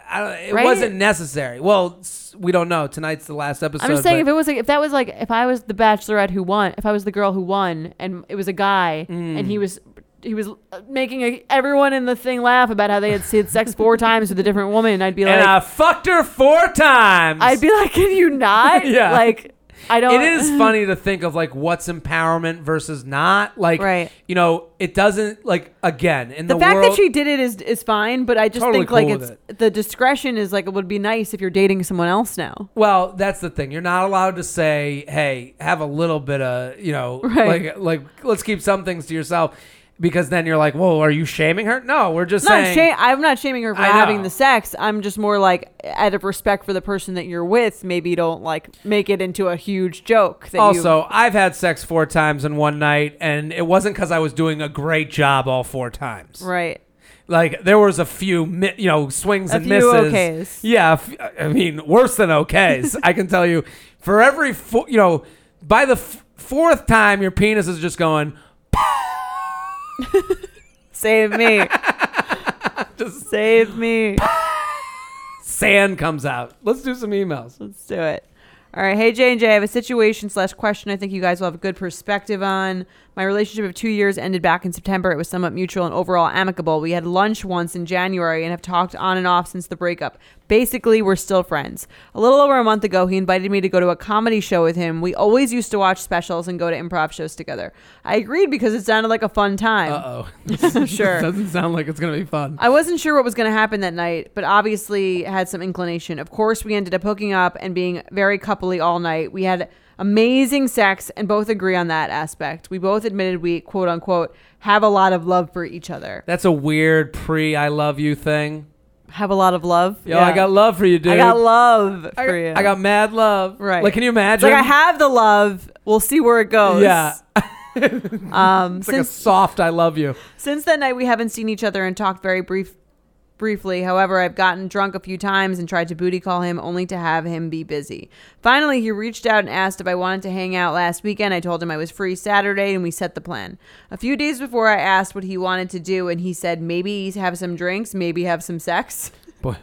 I don't, it Right? wasn't necessary. Well, s- we don't know. Tonight's the last episode. I'm just saying, if but- it was like, if that was like, if I was the Bachelorette who won, if I was the girl who won, and it was a guy, and Mm. he was he was uh, making a, everyone in the thing laugh about how they had had sex four *laughs* times with a different woman, And I'd be like, and I fucked her four times. I'd be like, can you not? *laughs* Yeah. like I don't. Know. It is *laughs* funny to think of like what's empowerment versus not. Like, Right. you know, it doesn't like again in The, the, fact world. that she did it is is fine, but I just Totally think like cool with it's the discretion is like it would be nice if you're dating someone else now. well, that's the thing. You're not allowed to say, "Hey, have a little bit of," you know, Right. like like let's keep some things to yourself, because then you're like, "Whoa, are you shaming her?" No, we're just Not saying. shame. I'm not shaming her for having the sex. I'm just more like, out of respect for the person that you're with, maybe don't like make it into a huge joke. That you, Also, I've had sex four times in one night, and it wasn't because I was doing a great job all four times. right? Like there was a few, mi- you know, swings A and few misses. okays. Yeah, f- I mean, worse than okays. I can tell you, for every, fo- you know, by the f- fourth time, your penis is just going. *laughs* *laughs* Save me. *laughs* Just Save me. sand comes out. Let's do some emails. Let's do it. All right. Hey, J and J, I have a situation slash question I think you guys will have a good perspective on. My relationship of two years ended back in September. It was somewhat mutual and overall amicable. We had lunch once in January and have talked on and off since the breakup. Basically, we're still friends. A little over a month ago, he invited me to go to a comedy show with him. We always used to watch specials and go to improv shows together. I agreed because it sounded like a fun time. Uh oh. *laughs* *laughs* Sure. Doesn't sound like it's gonna be fun. I wasn't sure what was going to happen that night, but obviously had some inclination. Of course, we ended up hooking up and being very coupley all night. We had amazing sex and both agree on that aspect. We both admitted we, quote unquote, have a lot of love for each other. That's a weird pre "I love you" thing. Have a lot of love? Yo, I got love for you, dude. I got love I for got, you. I got mad love. Right. Like, can you It's imagine? like I have the love. We'll see where it goes. Yeah. *laughs* Um, It's like a since soft "I love you." Since that night, we haven't seen each other and talked very brief, briefly. However, I've gotten drunk a few times and tried to booty call him, only to have him be busy. Finally, he reached out and asked if I wanted to hang out last weekend. I told him I was free Saturday, and we set the plan. A few days before, I asked what he wanted to do, and he said maybe have some drinks, maybe have some sex. *laughs* Boy,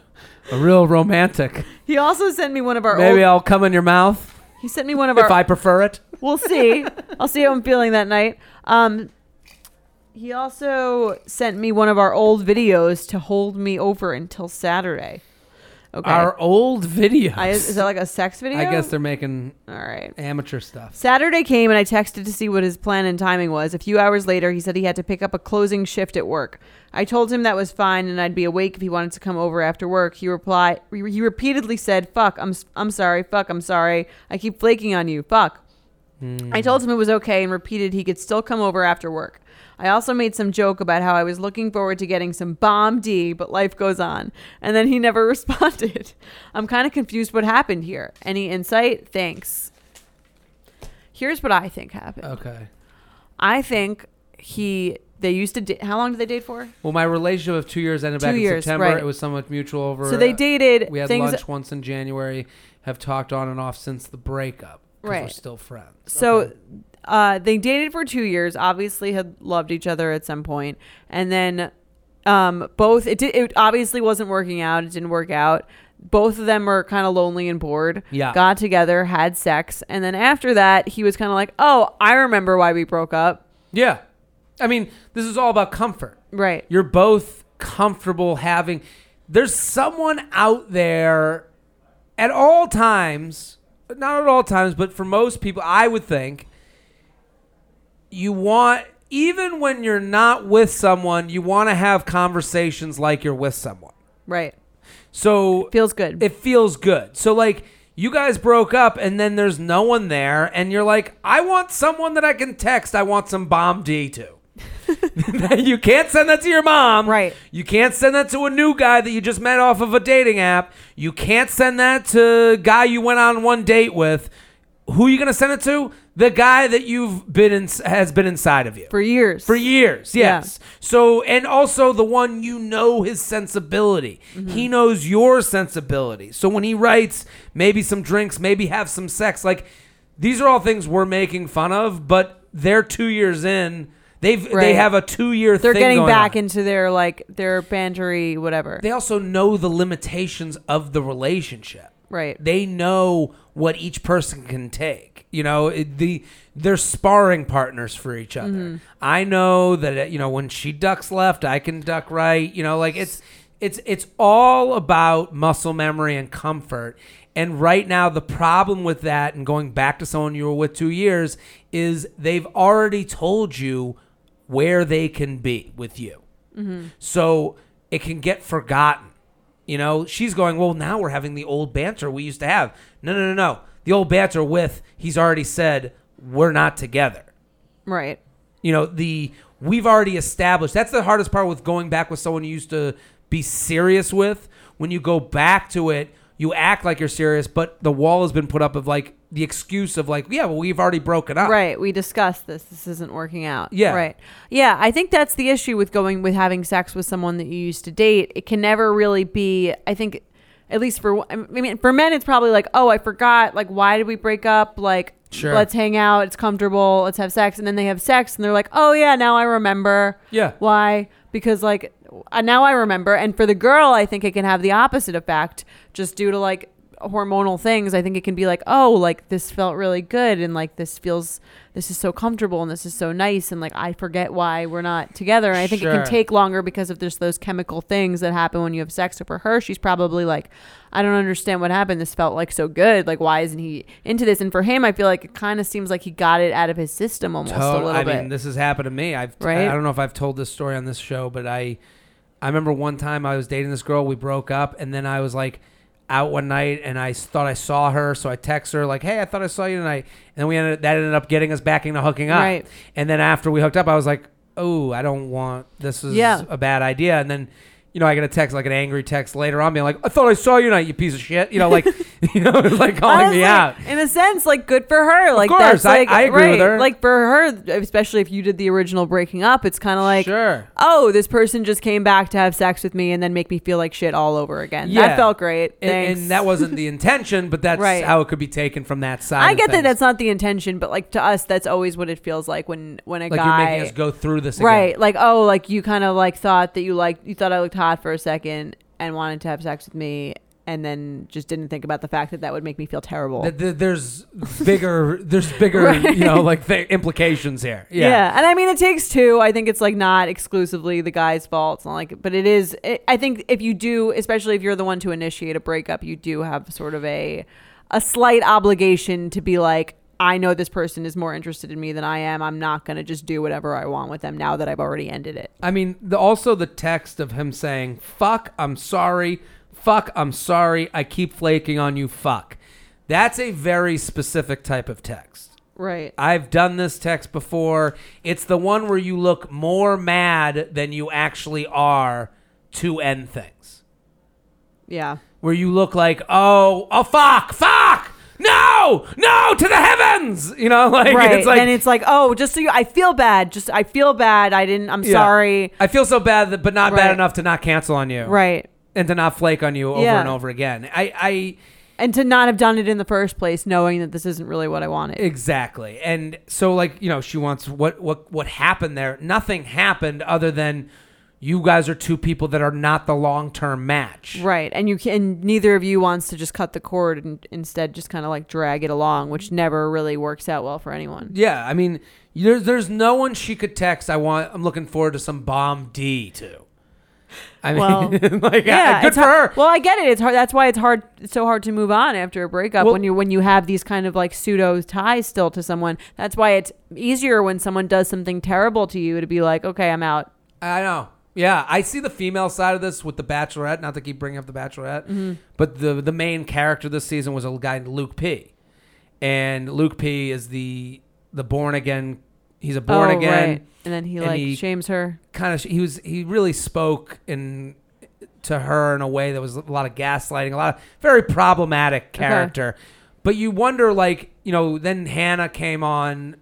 a real romantic. He also sent me one of our Maybe old. I'll come in your mouth he sent me one of our. if. I prefer it. We'll see. I'll see how I'm feeling that night. Um, he also sent me one of our old videos to hold me over until Saturday. Okay. Our old videos. I, is that like a sex video? I guess they're making All right. amateur stuff. Saturday came and I texted to see what his plan and timing was. A few hours later, he said he had to pick up a closing shift at work. I told him that was fine and I'd be awake if he wanted to come over after work. He replied, he repeatedly said, "Fuck, I'm I'm sorry. Fuck, I'm sorry. I keep flaking on you. Fuck." Hmm. I told him it was okay and repeated he could still come over after work. I also made some joke about how I was looking forward to getting some bomb D, but life goes on. And then he *laughs* never responded. I'm kind of confused what happened here. Any insight? Thanks. Here's what I think happened. Okay. I think he they used to date. How long did they date for? Well, my relationship of two years ended back Two in years, September. right. It was somewhat mutual over. So they dated. We had things, lunch once in January. Have talked on and off since the breakup. Right. We're still friends. So Okay. Uh, they dated for two years. Obviously, had loved each other at some point, and then um, both it did. It obviously wasn't working out. It didn't work out. Both of them were kind of lonely and bored. Yeah. Got together, had sex, and then after that, he was kind of like, "Oh, I remember why we broke up." yeah, I mean, this is all about comfort. Right. You're both comfortable having. There's someone out there at all times, not at all times, but for most people, I would think you want, even when you're not with someone, you want to have conversations like you're with someone. Right. So it Feels good. it feels good. So like you guys broke up and then there's no one there and you're like, I want someone that I can text. I want some bomb D to. *laughs* *laughs* you can't send that to your mom. Right. You can't send that to a new guy that you just met off of a dating app. You can't send that to a guy you went on one date with. Who are you going to send it to? The guy that you've been in, has been inside of you for years. for years. Yes. So and also the one you know his sensibility. Mm-hmm. He knows your sensibility. So when he writes maybe some drinks, maybe have some sex, like these are all things we're making fun of, but they're 2 years in. They've they have a 2 year They're getting back on. into their like their bantery, whatever. They also know the limitations of the relationship. right. They know what each person can take. You know, it, the they're sparring partners for each other. Mm-hmm. I know that uh, you know when she ducks left, I can duck right. You know, like it's it's it's all about muscle memory and comfort. And right now, the problem with that, and going back to someone you were with two years, is they've already told you where they can be with you. So it can get forgotten. You know, she's going, well, now we're having the old banter we used to have. No, no, no, no. The old banter with, he's already said, we're not together. Right. You know, the, we've already established, that's the hardest part with going back with someone you used to be serious with. When you go back to it, you act like you're serious, but the wall has been put up of like the excuse of like, yeah, well, we've already broken up. Right. We discussed this. This isn't working out. Yeah. Right. Yeah. I think that's the issue with going with having sex with someone that you used to date. It can never really be. I think, at least for I mean, for men, it's probably like, oh, I forgot. Like, why did we break up? Like, Sure. let's hang out. It's comfortable. Let's have sex. And then they have sex, and they're like, oh yeah, now I remember. Yeah. Why? Because like uh, now I remember. And for the girl, I think it can have the opposite effect, just due to like hormonal things. I think it can be like, oh, like this felt really good, and like this feels, this is so comfortable, and this is so nice, and like I forget why we're not together. And I think it can take longer because of just those chemical things that happen when you have sex. So for her, she's probably like, I don't understand what happened. This felt like so good. Like why isn't he into this? And for him, I feel like it kind of seems like he got it out of his system almost a little I bit. mean, this has happened to me. I've Right? I don't know if I've told this story on this show, but I I remember one time I was dating this girl. We broke up, and then I was like out one night, and I thought I saw her, so I text her like, "Hey, I thought I saw you tonight." And then we ended that ended up getting us back into hooking up. Right. And then after we hooked up, I was like, "Oh, I don't want this is Yeah. a bad idea." And then. You know, I get a text like an angry text later on, being like, "I thought I saw you tonight, you piece of shit." You know, like, *laughs* *laughs* you know, like calling Honestly, me out. In a sense, like good for her. Like course, that's I- like I agree right. with her. Like for her, especially if you did the original breaking up, it's kind of like, sure. oh, this person just came back to have sex with me and then make me feel like shit all over again. Yeah. That felt great. And, Thanks. and that wasn't the *laughs* intention, but that's Right. how it could be taken from that side. I of get that things. that's not the intention, but like to us, that's always what it feels like when when a like guy. you're making us go through this again. Right, like oh, like you kind of like thought that you like you thought I looked hot for a second and wanted to have sex with me, and then just didn't think about the fact that that would make me feel terrible. Th- th- There's bigger, there's bigger, Right. *laughs* you know, like th- implications here. Yeah. Yeah. and I mean it takes two. I think it's like not exclusively the guy's fault. It's not like, but it is. It, I think if you do, especially if you're the one to initiate a breakup, you do have sort of a a slight obligation to be like, I know this person is more interested in me than I am. I'm not gonna just do whatever I want with them now that I've already ended it. I mean, the, also the text of him saying, "Fuck, I'm sorry. Fuck, I'm sorry. I keep flaking on you. Fuck." That's a very specific type of text. Right. I've done this text before. It's the one where you look more mad than you actually are to end things. Yeah. Where you look like, oh, oh, fuck, fuck, no, no, to the heavens. You know, *laughs* like right. it's like then it's like, oh, just so you, I feel bad. Just I feel bad. I didn't. I'm Yeah. sorry. I feel so bad, that, but not bad enough to not cancel on you, Right. And to not flake on you over Yeah. and over again. I, I And to not have done it in the first place, knowing that this isn't really what I wanted. Exactly. And so like, you know, she wants what what what happened there? Nothing happened other than you guys are two people that are not the long-term match. Right. And you can neither of you wants to just cut the cord and instead just kind of like drag it along, which never really works out well for anyone. Yeah, I mean, there's there's no one she could text I want I'm looking forward to some bomb D to. I mean, Well, *laughs* like Yeah, good for hard- her. Well, I get it. It's hard. That's why it's hard. It's so hard to move on after a breakup Well- when you when you have these kind of like pseudo ties still to someone. That's why it's easier when someone does something terrible to you to be like, okay, I'm out. I know. Yeah, I see the female side of this with the Bachelorette. Not to keep bringing up the Bachelorette, Mm-hmm. but the the main character this season was a guy named Luke P, and Luke P is the the born again. He's a born oh, again. right. And then he and like he- shames her. kind of he was he really spoke in to her in a way that was a lot of gaslighting, a lot of very problematic character. But you wonder, like you know, then Hannah came on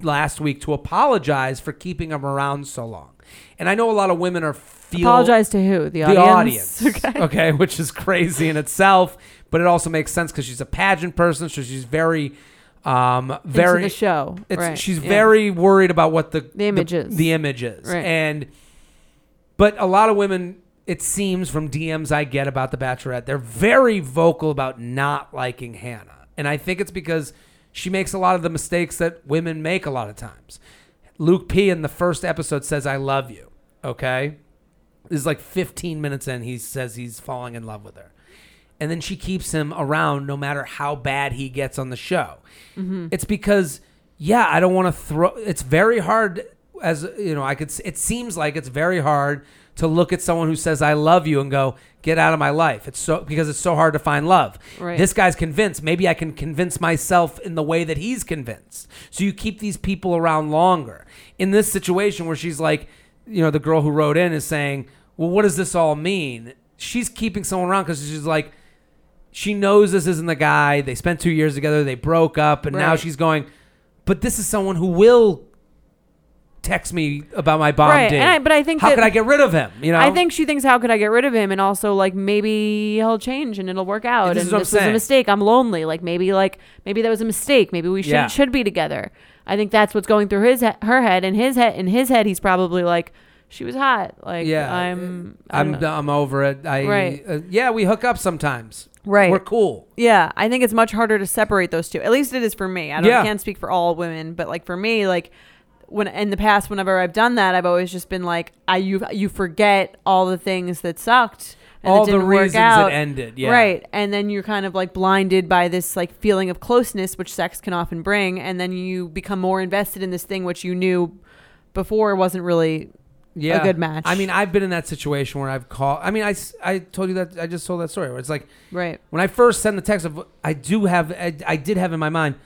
last week to apologize for keeping him around so long, and I know a lot of women are feel Apologize to who? The the audience. audience, *laughs* okay. which is crazy in itself, but it also makes sense because she's a pageant person, so she's very, um, very Into the show. it's right. she's yeah. very worried about what the The image is. the, image is. Right. and but a lot of women it seems from DMs I get about the Bachelorette they're very vocal about not liking Hannah and I think it's because she makes a lot of the mistakes that women make a lot of times. Luke P in the first episode says I love you. Okay, this is like 15 minutes in he says he's falling in love with her and then she keeps him around no matter how bad he gets on the show. Mm-hmm. It's because yeah, I don't want to throw. It's very hard as you know. I could. It seems like it's very hard to look at someone who says I love you and go get out of my life. It's so because it's so hard to find love. Right. This guy's convinced. Maybe I can convince myself in the way that he's convinced. So you keep these people around longer. In this situation where she's like, you know, the girl who wrote in is saying, well, what does this all mean? She's keeping someone around because she's like, she knows this isn't the guy. They spent two years together. They broke up, and now she's going. But this is someone who will text me about my bomb Right, date. and I- but I think how that- could I get rid of him? You know, I think she thinks, how could I get rid of him? And also, like, maybe he'll change and it'll work out. This and I'm this was a mistake. I'm lonely. Like, maybe, like, maybe that was a mistake. Maybe we should Yeah. should be together. I think that's what's going through his her head. And his head, in his head, he's probably like, she was hot. Like, Yeah, I'm, I don't I'm know. I'm over it. I Right. uh, yeah, we hook up sometimes. Right. we're cool. Yeah, I think it's much harder to separate those two. At least it is for me. I don't Yeah. can't speak for all women, but like for me, like when in the past, whenever I've done that, I've always just been like, I you you forget all the things that sucked. And All that the reasons it ended, yeah. Right. And then you're kind of like blinded by this like feeling of closeness, which sex can often bring. And then you become more invested in this thing, which you knew before wasn't really Yeah, good match. I mean, I've been in that situation where I've called. I mean, I, I told you that I just told that story where it's like right. when I first sent the text of I do have I, I did have in my mind.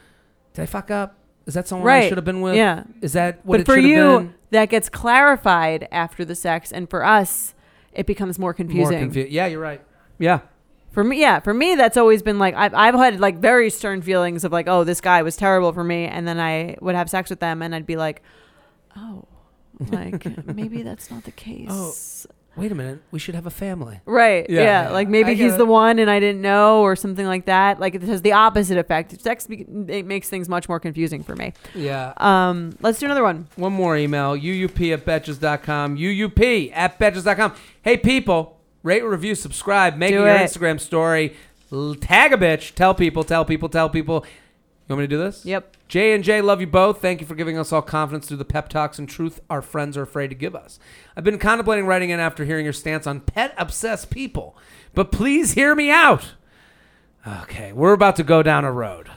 Did I fuck up? Is that someone I Right. should have been with? Yeah. Is that what but it for should have you, been? that gets clarified after the sex, and for us, it becomes more confusing. More confu- Yeah, you're right. Yeah. For me, yeah, for me, that's always been like I've I've had like very stern feelings of like, oh, this guy was terrible for me, and then I would have sex with them, and I'd be like, oh, like *laughs* maybe that's not the case. Oh, Wait a minute. We should have a family. Right. Yeah, Yeah. yeah. Like maybe I get he's it. the one and I didn't know or something like that. Like it has the opposite effect. Sex be- it makes things much more confusing for me. Yeah. Um, let's do another one. One more email. UUP at betches.com. UUP at betches.com. Hey, people, rate, review, subscribe, make Do your it. Instagram story. Tag a bitch. Tell people, tell people, tell people. You want me to do this? Yep. J and J, love you both. Thank you for giving us all confidence through the pep talks and truth our friends are afraid to give us. I've been contemplating writing in after hearing your stance on pet obsessed people, but please hear me out. Okay, we're about to go down a road.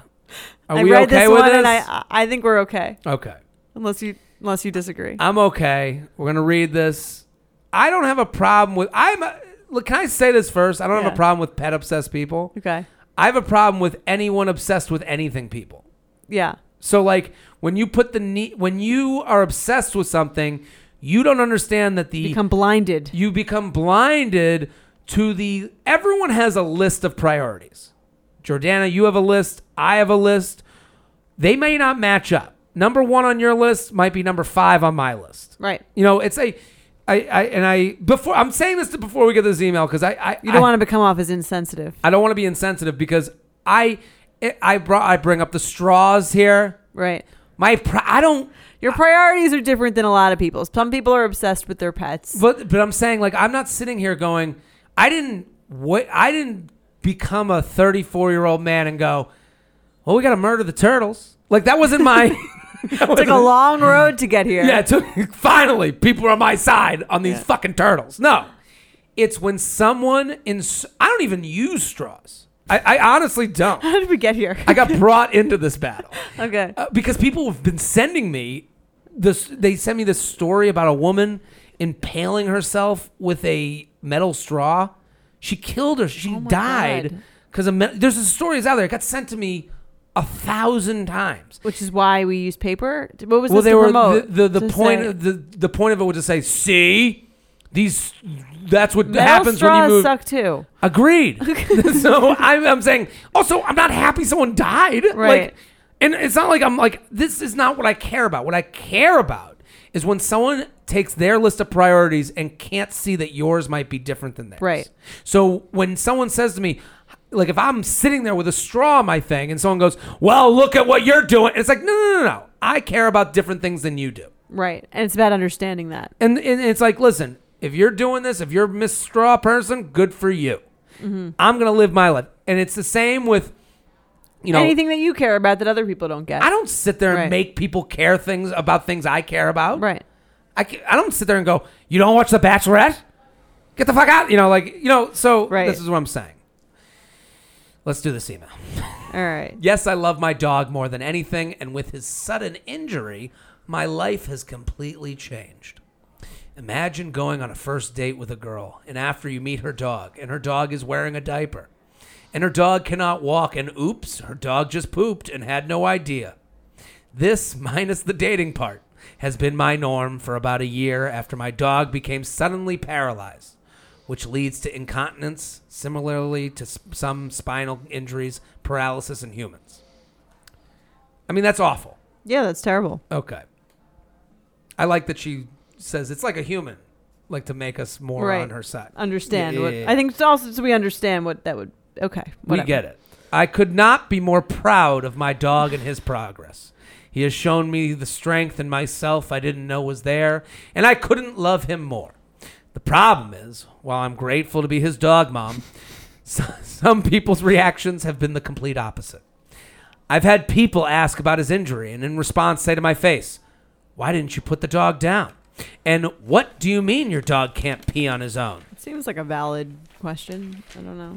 Are I we read okay this with one this? and I I think we're okay okay. unless you unless you disagree. I'm okay. We're gonna read this. I don't have a problem with. I'm. Look, can I say this first? I don't have a problem with pet obsessed people. okay. I have a problem with anyone obsessed with anything. People. Yeah. So like when you put the ne- when you are obsessed with something, you don't understand that the Become blinded. you become blinded to the everyone has a list of priorities. Jordana, you have a list, I have a list. They may not match up. Number 1 on your list might be number 5 on my list. Right. You know, it's a I, I and I before I'm saying this before we get this email because I, I You don't I, want to become off as insensitive. I don't want to be insensitive because I I brought I bring up the straws here. Right. My pri- I don't Your priorities are different than a lot of people's. Some people are obsessed with their pets. But but I'm saying like I'm not sitting here going I didn't what I didn't become a 34 year old man and go well we got to murder the turtles like that wasn't my *laughs* *laughs* that Took a long road to get here. yeah it took finally people are on my side on these fucking turtles no it's when someone in I don't even use straws I, I honestly don't How did we get here? I got brought into this battle *laughs* okay. uh, because people have been sending me this. They sent me this story about a woman impaling herself with a metal straw. She killed her. She Oh my died God. because. Me- There's a story that's out there. It got sent to me a thousand times. Which is why we use paper. What was Well, they were promote? the the, the point say- of the the point of it was to say, see, these. That's what Metal happens when you move. suck too. Agreed. *laughs* so I'm, I'm saying. Also, I'm not happy someone died. Right. Like, and it's not like I'm like this is not what I care about. What I care about is when someone takes their list of priorities and can't see that yours might be different than theirs. Right. So when someone says to me, like if I'm sitting there with a straw on my thing and someone goes, "Well, look at what you're doing," it's like, no, no, no, no. I care about different things than you do. Right. And it's about understanding that. And, and it's like, listen, if you're doing this, if you're Miss Straw person, good for you. Mm-hmm. I'm gonna live my life, and it's the same with, you know, Anything that you care about that other people don't get. I don't sit there and Right. make people care things about things I care about. Right. I, I don't sit there and go, you don't watch The Bachelorette? Get the fuck out. You know, like you know. So Right. this is what I'm saying. Let's do this email. All right. *laughs* Yes, I love my dog more than anything, and with his sudden injury, my life has completely changed. Imagine going on a first date with a girl, and after you meet her dog, and her dog is wearing a diaper, and her dog cannot walk, and oops, her dog just pooped and had no idea. This, *laughs* minus the dating part, has been my norm for about a year after my dog became suddenly paralyzed, which leads to incontinence, similarly to s- some spinal injuries, paralysis in humans. I mean, that's awful. Yeah, that's terrible. Okay. I like that she says it's like a human, like to make us more Right. on her side. Understand Yeah, what yeah, yeah. I think it's also so we understand what that would okay. We get it. I could not be more proud of my dog and his progress. He has shown me the strength in myself I didn't know was there, and I couldn't love him more. The problem is, while I'm grateful to be his dog mom, *laughs* some people's reactions have been the complete opposite. I've had people ask about his injury and in response say to my face, Why didn't you put the dog down? And what do you mean your dog can't pee on his own? It seems like a valid question. I don't know.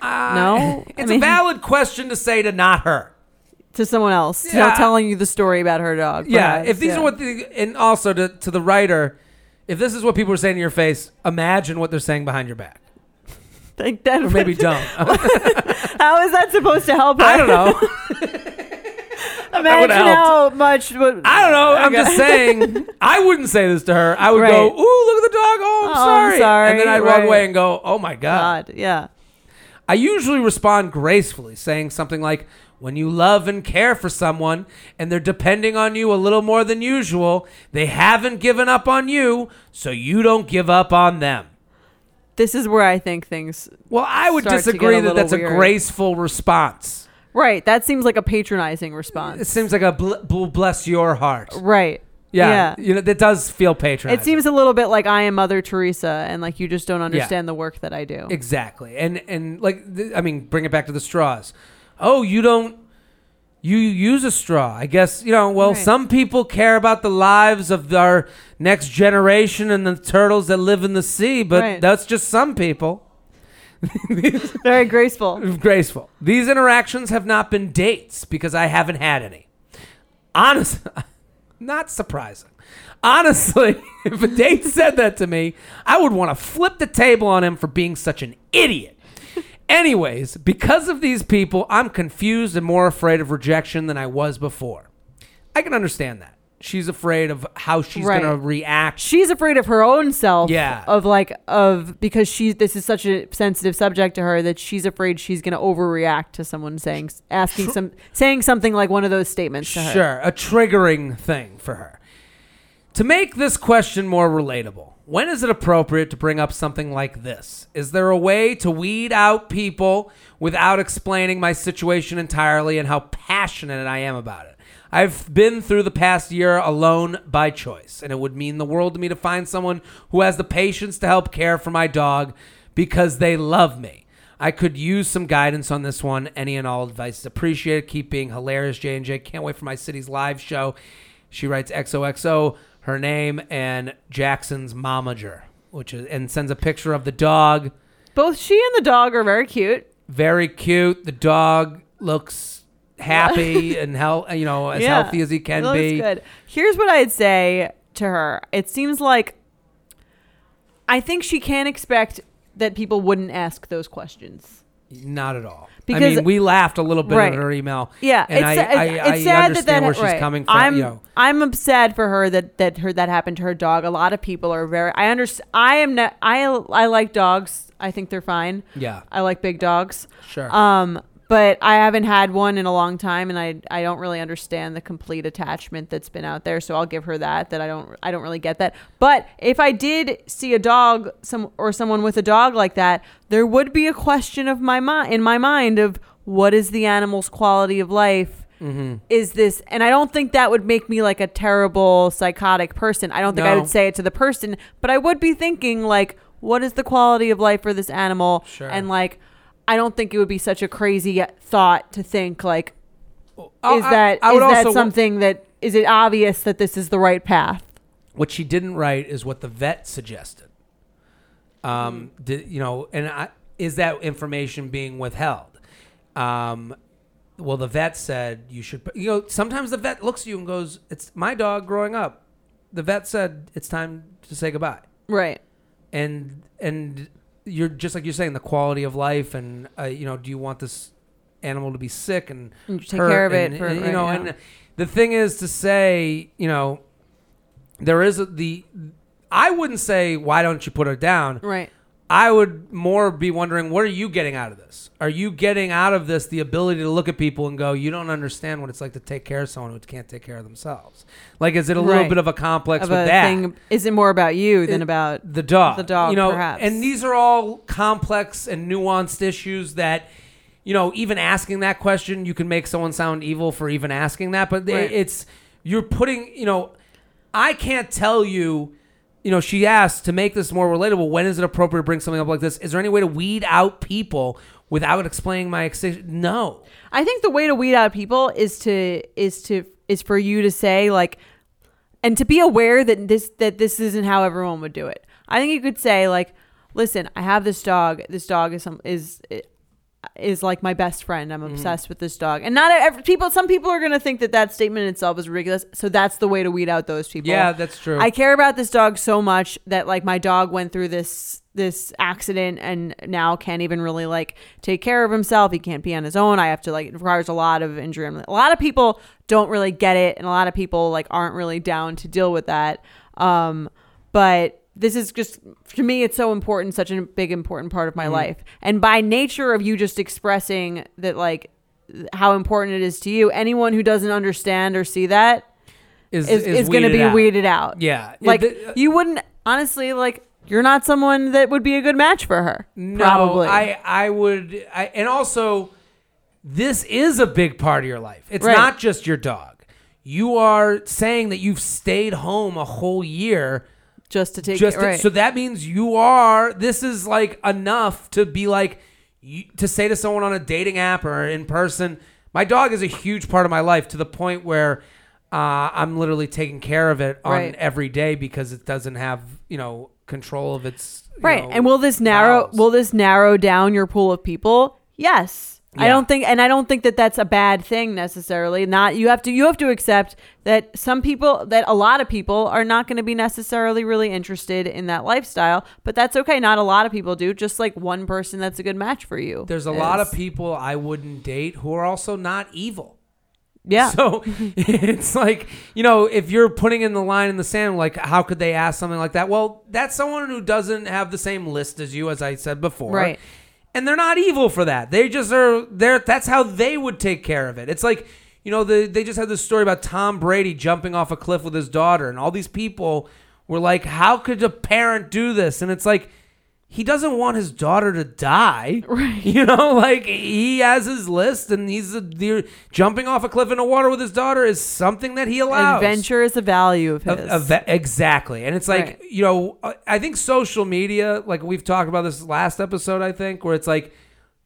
Uh, No? *laughs* I It's mean- a *laughs* valid question to say to not her. To someone else, to- Yeah. telling you the story about her dog. Yeah, if these yeah. are what the and also to to the writer, if this is what people are saying to your face, imagine what they're saying behind your back, Like that or maybe don't. *laughs* How is that supposed to help? I don't know. *laughs* Imagine how much. Would, I don't know. I'm Okay. just saying. I wouldn't say this to her. I would go, "Ooh, look at the dog. Oh, I'm Oh, I'm sorry." sorry. And then I'd walk away and go, "Oh my god." God, yeah. I usually respond gracefully, saying something like, When you love and care for someone and they're depending on you a little more than usual, they haven't given up on you, so you don't give up on them. This is where I think things. Well, I would disagree that that's weird. a graceful response. Right. That seems like a patronizing response. It seems like a bl- bl- bless your heart. Right. Yeah, Yeah. you know that does feel patronizing. It seems a little bit like I am Mother Teresa, and like you just don't understand the work that I do. Exactly. And and like th- I mean, bring it back to the straws. Oh, you don't you use a straw. I guess, you know, well, Right. some people care about the lives of our next generation and the turtles that live in the sea, but Right. that's just some people. *laughs* Very graceful. *laughs* Graceful. These interactions have not been dates because I haven't had any. Honest, *laughs* not surprising. Honestly, if a date said that to me, I would want to flip the table on him for being such an idiot. Anyways, because of these people, I'm confused and more afraid of rejection than I was before. I can understand that. She's afraid of how she's Right. going to react. she's afraid of her own self Yeah. of like of because she this is such a sensitive subject to her that she's afraid she's going to overreact to someone saying asking some saying something like one of those statements to her Sure, a triggering thing for her. To make this question more relatable, when is it appropriate to bring up something like this? Is there a way to weed out people without explaining my situation entirely and how passionate I am about it? I've been through the past year alone by choice, and it would mean the world to me to find someone who has the patience to help care for my dog because they love me. I could use some guidance on this one. Any and all advice is appreciated. Keep being hilarious, J and J. Can't wait for my city's live show. She writes XOXO, her name, and Jackson's momager, which is and sends a picture of the dog. both she and the dog are very cute Very cute. The dog looks happy *laughs* and hel- you know as Yeah. healthy as he can be. good. Here's what I'd say to her. It seems like I think she can't expect that people wouldn't ask those questions. Not at all. I mean, we laughed a little bit Right. at her email. Yeah, and it's, I, I, it's I sad that understand that where she's right. coming from. I'm you know. I'm sad for her that that her that happened to her dog. A lot of people are very. I understand. I am not. I I like dogs. I think they're fine. Yeah. I like big dogs. Sure. Um, but I haven't had one in a long time, and I I don't really understand the complete attachment that's been out there. So I'll give her that. That I don't I don't really get that. But if I did see a dog, some or someone with a dog like that, there would be a question of my mind in my mind of what is the animal's quality of life. Mm-hmm. Is this, and I don't think that would make me like a terrible psychotic person. I don't think I would say it to the person, but I would be thinking like, what is the quality of life for this animal? Sure. And like, I don't think it would be such a crazy thought to think like, is I- that I is that something that is it obvious that this is the right path? What she didn't write is what the vet suggested. Um, did, you know, and I, is that information being withheld? Um, well, the vet said you should. You know, sometimes the vet looks at you and goes, "It's my dog growing up." The vet said it's time to say goodbye, Right. and and you're just like you're saying the quality of life, and uh, you know, do you want this animal to be sick and you take care of it and- for- and, you right, know, and the thing is to say, you know, there is a, the. I wouldn't say why don't you put her down. Right. I would more be wondering what are you getting out of this? Are you getting out of this the ability to look at people and go, you don't understand what it's like to take care of someone who can't take care of themselves? Like, is it a little bit of a complex Of with a that? thing, is it more about you than It- about the dog. the dog, You know, perhaps. and these are all complex and nuanced issues that, you know, even asking that question, you can make someone sound evil for even asking that. But Right. it's you're putting, you know, I can't tell you. You know, she asked to make this more relatable. When is it appropriate to bring something up like this? Is there any way to weed out people without explaining my ex- no? I think the way to weed out people is to is to is for you to say like and to be aware that this that this isn't how everyone would do it. I think you could say like, listen, I have this dog. This dog is some is is like my best friend. I'm Mm-hmm. obsessed with this dog. And not every, people. Some people are going to think that that statement itself is ridiculous. So that's the way to weed out those people. Yeah, that's true. I care about this dog so much that like my dog went through this this accident and now can't even really like take care of himself. He can't be on his own. I have to like it requires a lot of injury. A lot of people don't really get it and a lot of people like aren't really down to deal with that. Um but this is just to me it's so important such a big important part of my mm-hmm. life and by nature of you just expressing that like how important it is to you anyone who doesn't understand or see that Is is, is, going to be out. weeded out. Yeah. Like It- uh, you wouldn't honestly like you're not someone that would be a good match for her. No, probably. I I would I and also this is a big part of your life. It's Right. not just your dog. You are saying that you've stayed home a whole year just to take just it to- right. so that means you are this is like enough to be like you, to say to someone on a dating app or in person my dog is a huge part of my life to the point where uh, i'm literally taking care of it on Right. every day because it doesn't have you know control of its you right. know, and will this narrow bowels. will this narrow down your pool of people? Yes. I don't think, and I don't think that that's a bad thing necessarily. Not you have to you have to accept that some people, that a lot of people are not going to be necessarily really interested in that lifestyle, but that's okay. Not a lot of people do. Just like one person that's a good match for you. There's a lot of people I wouldn't date who are also not evil. Yeah. So *laughs* it's like, you know, if you're putting in the line in the sand, like, how could they ask something like that? Well, that's someone who doesn't have the same list as you, as I said before. Right. And they're not evil for that. They just are, they're, that's how they would take care of it. It's like, you know, the, they just had this story about Tom Brady jumping off a cliff with his daughter, and all these people were like, how could a parent do this? And it's like, he doesn't want his daughter to die. *laughs* Right. You know, like he has his list and he's a, the, jumping off a cliff into water with his daughter is something that he allows. Adventure is a value of his. A- a exactly. And it's like, Right. you know, I- I think social media, like we've talked about this last episode, I think, where it's like,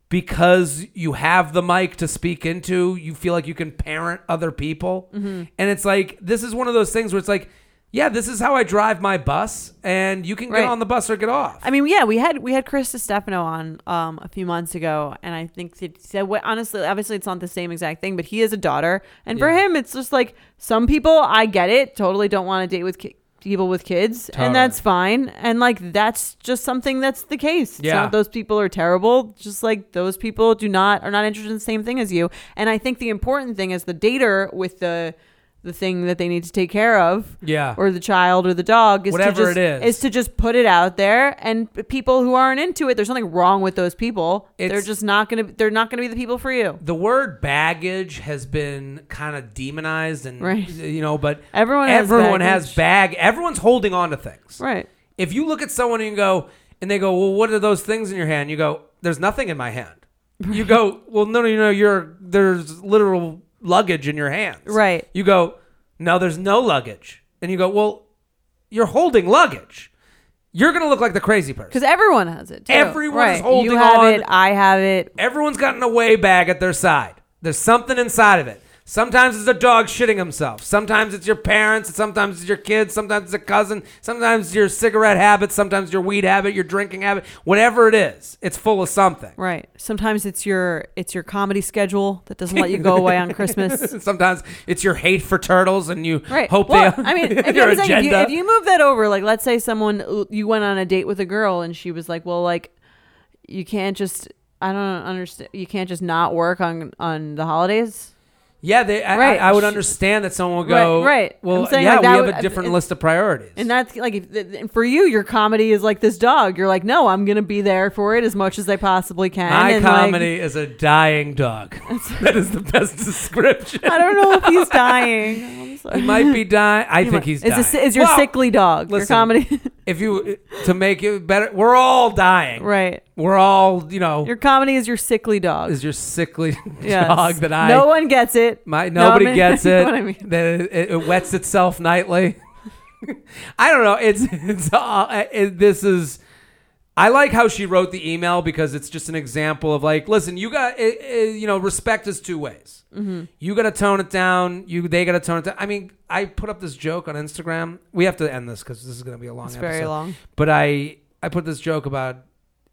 because you have the mic to speak into, you feel like you can parent other people. Mm-hmm. And it's like, this is one of those things where it's like, yeah, this is how I drive my bus, and you can get Right. on the bus or get off. I mean, yeah, we had we had Chris Stefano on um, a few months ago, and I think that he said, well, honestly, obviously, it's not the same exact thing, but he has a daughter, and for Yeah. him, it's just like some people, I get it, totally don't want to date with ki- people with kids, Totally. and that's fine, and like that's just something that's the case. It's Yeah. not those people are terrible, just like those people do not are not interested in the same thing as you, and I think the important thing is the dater with the the thing that they need to take care of. Yeah. or the child or the dog is Whatever to just, it is. is to just put it out there. And people who aren't into it there's nothing wrong with those people. They're just not gonna they're not gonna be the people for you. The word baggage has been kind of demonized and Right. you know but Everyone has everyone has bag everyone's holding on to things. Right. If you look at someone and you go and they go well what are those things in your hand? You go there's nothing in my hand. You go well no no no you're there's literal luggage in your hands Right. you go no there's no luggage and you go well you're holding luggage you're gonna look like the crazy person because everyone has it too. Everyone is right. holding you have on. it i have it Everyone's got an away bag at their side. There's something inside of it. Sometimes it's a dog shitting himself. Sometimes it's your parents. Sometimes it's your kids. Sometimes it's a cousin. Sometimes it's your cigarette habit. Sometimes your weed habit, your drinking habit. Whatever it is, it's full of something. right sometimes it's your it's your comedy schedule that doesn't let you go away on christmas *laughs* Sometimes it's your hate for turtles, and you Right. hope well, they. I *laughs* mean, if, your I'm saying, if, you, agenda. if you move that over, like, let's say someone you went on a date with a girl and she was like, "Well, like, you can't just." I don't understand. You can't just not work on on the holidays. Yeah, they, I, Right. I, I would understand that someone would go. Right, right. Well, I'm saying, yeah, like, that we have would- a different and- list of priorities. And that's like, if, for you, your comedy is like this dog. You're like, no, I'm gonna be there for it as much as I possibly can. My and, like, comedy is a dying dog. *laughs* *laughs* that is the best description. I don't know if he's *laughs* dying. He might be dying. I He think might- he's is, dying. a- is your Well, sickly dog your comedy? If you to make it better, we're all dying. right. We're all, you know, Your comedy is your sickly dog. is your sickly *laughs* Yes. dog that I. No one gets it. my No, I nobody mean- *laughs* gets you know it. what I mean. That it, it wets itself nightly. *laughs* I don't know. It's it's uh, it, this is. I like how she wrote the email because it's just an example of like, listen, you got, it, it, you know, respect is two ways. Mm-hmm. You got to tone it down. You they got to tone it down. I mean, I put up this joke on Instagram. We have to end this because this is going to be a long. It's episode. very long. But I I put this joke about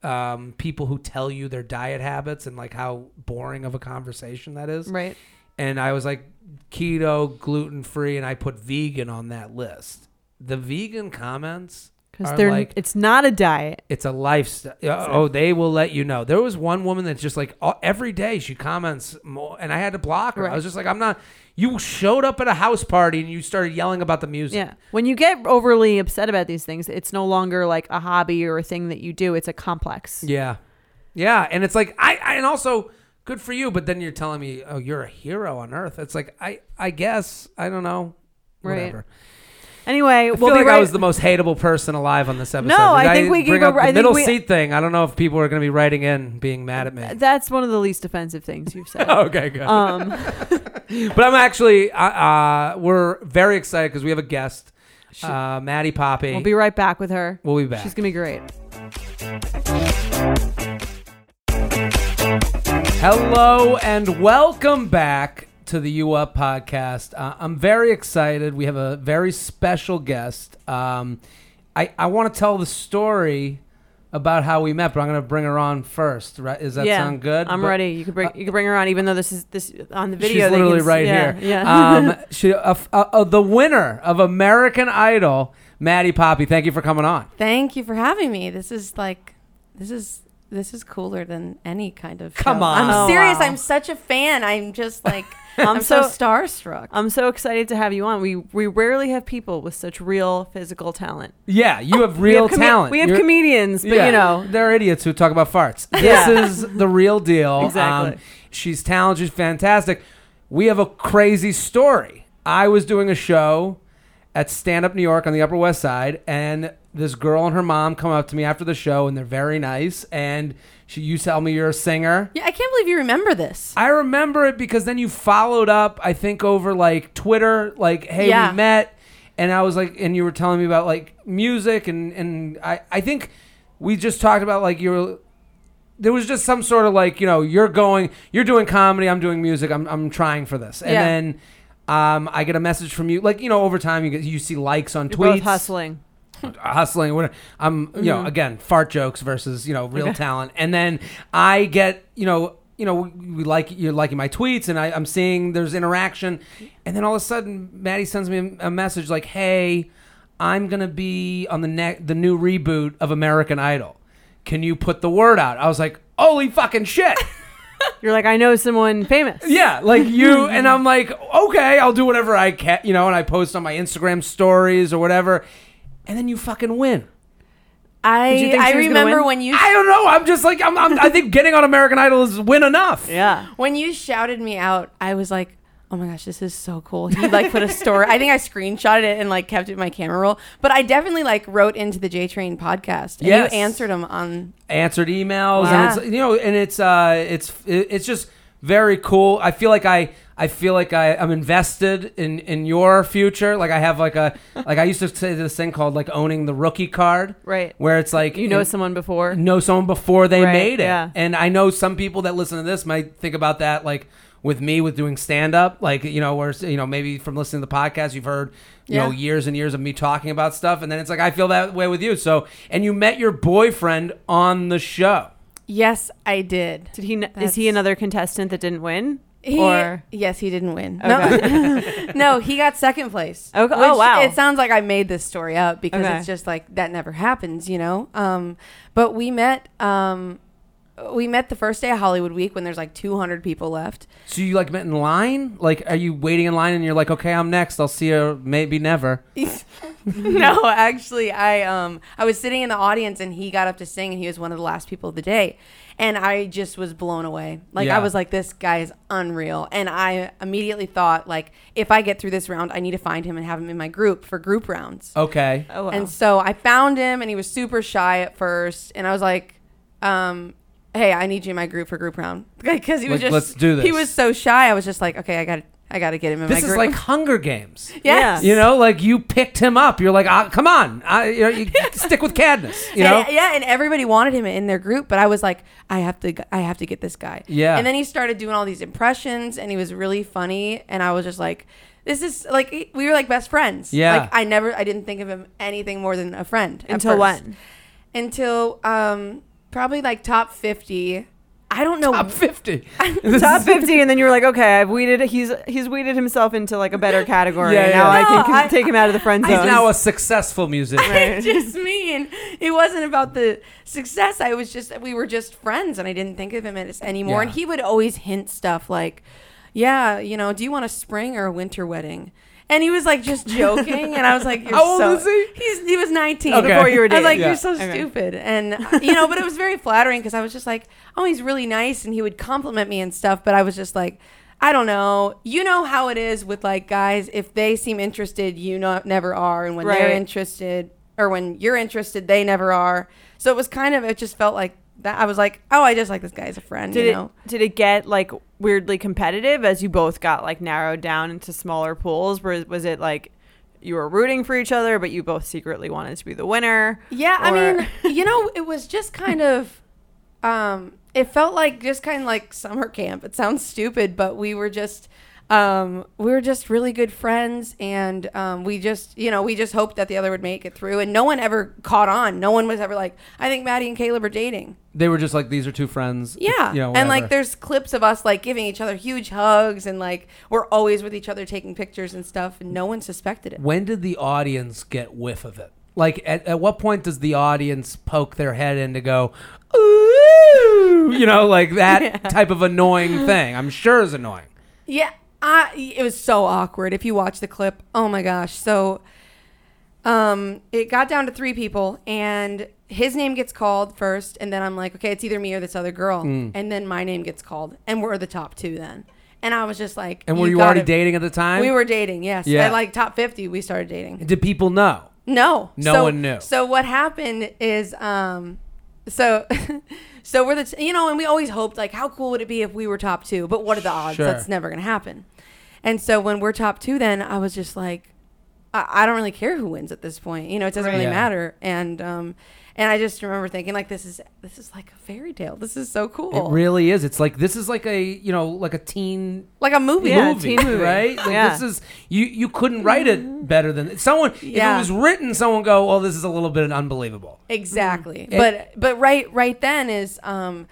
um, people who tell you their diet habits and like how boring of a conversation that is. Right. And I was like keto, gluten free, and I put vegan on that list. The vegan comments Because they're like it's not a diet. it's a lifestyle. Oh, they will let you know. There was one woman that's just like all, every day she comments more, and I had to block her. I was just like, I'm not. You showed up at a house party and you started yelling about the music. Yeah. When you get overly upset about these things, it's no longer like a hobby or a thing that you do. It's a complex. Yeah. Yeah. And it's like I, I and also good for you, but then you're telling me, oh, you're a hero on earth. It's like I I guess. I don't know. Right. Whatever. Anyway, I we'll feel like right. I was the most hateable person alive on this episode. No, I think we can bring go- up the middle we- seat thing. I don't know if people are going to be writing in being mad at me. That's one of the least offensive things you've said. *laughs* okay, good. Um, *laughs* but I'm actually, uh, uh, we're very excited because we have a guest, uh, Maddie Poppe. we'll be right back with her. We'll be back. She's gonna be great. Hello and welcome back to the U Up podcast. Uh, I'm very excited. We have a very special guest. Um, I, I want to tell the story about how we met, but I'm gonna bring her on first. Right? Does that sound good? I'm But- ready. You can bring you can bring her on, even though this is this on the video. She's literally can right yeah, here. Yeah. Um, *laughs* she, uh, uh, uh, the winner of American Idol, Maddie Poppe. Thank you for coming on. Thank you for having me. This is like, this is this is cooler than any kind of. Come show. on. I'm Oh, serious. wow. I'm such a fan. I'm just like, I'm I'm, so, so- starstruck. I'm so excited to have you on. We we rarely have people with such real physical talent. Yeah, you have Oh, We real have come- talent. We have You're- comedians, but yeah, you know, they're idiots who talk about farts. *laughs* Yeah. This is the real deal. Um, Exactly. she's talented. She's fantastic. We have a crazy story. I was doing a show at Stand Up New York on the Upper West Side, and this girl and her mom come up to me after the show, and they're very nice. And you tell me you're a singer. yeah, I can't believe you remember this. I remember it because then you followed up, I think, over like Twitter, like, hey, Yeah. we met. And I was like, and you were telling me about like music, and, and I, I think we just talked about like you were, there was just some sort of like, you know, you're going, you're doing comedy, I'm doing music, I'm, I'm trying for this. And Yeah. then um, I get a message from you, like, you know, over time you get, you see likes on you're tweets. both hustling. *laughs* hustling. What I'm, you know, Mhm. again, fart jokes versus you know real talent. And then I get, you know, you know, we, like you're liking my tweets, and I, I'm seeing there's interaction, and then all of a sudden, Maddie sends me a, a message like, "Hey, I'm gonna be on the ne- the new reboot of American Idol. Can you put the word out?" I was like, "Holy fucking shit!" *laughs* You're like, I know someone famous. Yeah, like you, *laughs* and I'm like, okay, I'll do whatever I can, you know, and I post on my Instagram stories or whatever, and then you fucking win. I Did you think I she was gonna remember when you I don't know. I'm just like I'm, I'm. I think getting on American Idol is win enough. *laughs* Yeah. when you shouted me out. I was like, oh my gosh, this is so cool. He like put a story. I think I screenshotted it and like kept it in my camera roll. But I definitely like wrote into the J Train podcast. And Yes. you answered them on. Answered emails, Wow. and it's you know, and it's uh, it's it's just very cool. I feel like I. I feel like I, I'm invested in, in your future. Like I have like a *laughs* like I used to say this thing called like owning the rookie card, Right. where it's like You know in- someone before. know someone before they Right, made it. yeah. And I know some people that listen to this might think about that like with me with doing stand up, like you know, where you know maybe from listening to the podcast you've heard you know years and years of me talking about stuff, and then it's like I feel that way with you. So and you met your boyfriend on the show. Yes, I did. Did he? Is he another contestant that didn't win? He, or yes, he didn't win. Okay. No, *laughs* no, he got second place. Okay. Oh, wow. It sounds like I made this story up because Okay. it's just like that never happens, you know. Um, but we met. Um, we met the first day of Hollywood Week when there's like 200 people left. So you like met in line? Like are you waiting in line and you're like, okay, I'm next. I'll see you maybe never. *laughs* no, actually, I um I was sitting in the audience and he got up to sing and he was one of the last people of the day, and I just was blown away. Like Yeah. I was like, this guy is unreal, and I immediately thought like, if I get through this round, I need to find him and have him in my group for group rounds. Okay. oh wow. And so I found him and he was super shy at first, and I was like, um. Hey, I need you in my group for group round *laughs* because he was Like, just. let's do this. He was so shy. I was just like, okay, I got, to I got to get him in This my is group. like Hunger Games. *laughs* yes. You know, like you picked him up. You're like, ah, come on, I, you know, you *laughs* stick with Katniss. You know, And- yeah, and everybody wanted him in their group, but I was like, I have to, I have to get this guy. Yeah. And then he started doing all these impressions, and he was really funny, and I was just like, this is like we were like best friends. Yeah. Like I never, I didn't think of him anything more than a friend. at Until first. when? Until um probably like top fifty. I don't know. top fifty. *laughs* *laughs* Top fifty, and then you were like, okay, I've weeded. He's he's weeded himself into like a better *laughs* category. Yeah, and yeah. now I No, can, can I- take him out of the friend zone." He's now a successful musician. I just mean it wasn't about the success. I was just we were just friends, and I didn't think of him as anymore. Yeah. And he would always hint stuff like, "Yeah, you know, do you want a spring or a winter wedding?" And he was like just *laughs* joking, and I was like, You're How old so, was he? He's he was nineteen Okay. Before you were dating. I was like, yeah. "You're so Okay. stupid," and uh, you know, but it was very flattering because I was just like, "Oh, he's really nice," and he would compliment me and stuff. But I was just like, I don't know. You know how it is with like guys. If they seem interested, you know, never are, and when they're interested, or when you're interested, they never are. So it was kind of. It just felt like that. I was like, oh, I just like this guy as a friend. Did you it did it get like weirdly competitive as you both got like narrowed down into smaller pools? Was was it like you were rooting for each other, but you both secretly wanted to be the winner? Yeah, I mean, you know, *laughs* it was just kind of um it felt like just kind of like summer camp. It sounds stupid, but we were just um, we were just really good friends, and um, we just, you know, we just hoped that the other would make it through. And no one ever caught on. No one was ever like, I think Maddie and Caleb are dating. They were just like these are two friends. Yeah. You know, and like there's clips of us like giving each other huge hugs and like we're always with each other taking pictures and stuff and no one suspected it. when did the audience get whiff of it? Like at, at what point does the audience poke their head in to go, ooh, you know, like that *laughs* type of annoying thing? I'm sure is annoying. Yeah, I, it was so awkward. If you watch the clip, oh my gosh. So, um, it got down to three people, and his name gets called first, and then I'm like, okay, it's either me or this other girl, Mm. and then my name gets called, and we're the top two then. And I was just like, And were you, already dating at the time? We were dating, yes. Yeah. At like top fifty, we started dating. Did people know? No, No So- one knew. So what happened is, um, so, *laughs* so we're the t- you know, and we always hoped like, how cool would it be if we were top two? But what are the odds? Sure. That's never gonna happen. And so when we're top two, then I was just like, I, I don't really care who wins at this point. You know, it doesn't really Yeah. matter. And um, and I just remember thinking like, this is this is like a fairy tale. This is so cool. It really is. It's like this is like a you know like a teen like a movie. Yeah, movie, teen movie. right? Like Yeah. This is you you couldn't write it better than someone. Yeah. If it was written, someone go, "Well, this is a little bit unbelievable." Exactly. Mm. But but right right then is um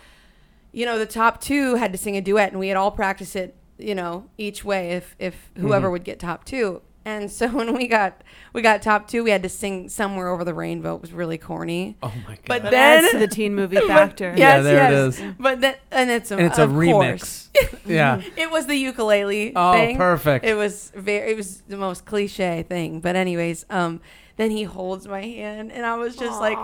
you know the top 2 had to sing a duet and we had all practiced it, you know, each way if if whoever Mm-hmm. would get top 2. And so *laughs* when we got we got top 2, we had to sing somewhere over the rainbow. It was really corny. Oh my god! But That then adds to the teen movie *laughs* but- factor. Yes, Yeah, there yes. is. But then and it's a, and it's a of course. remix. *laughs* yeah. It was the ukulele Oh, thing. perfect. It was very. It was the most cliche thing. But anyways, um, then he holds my hand, and I was just like,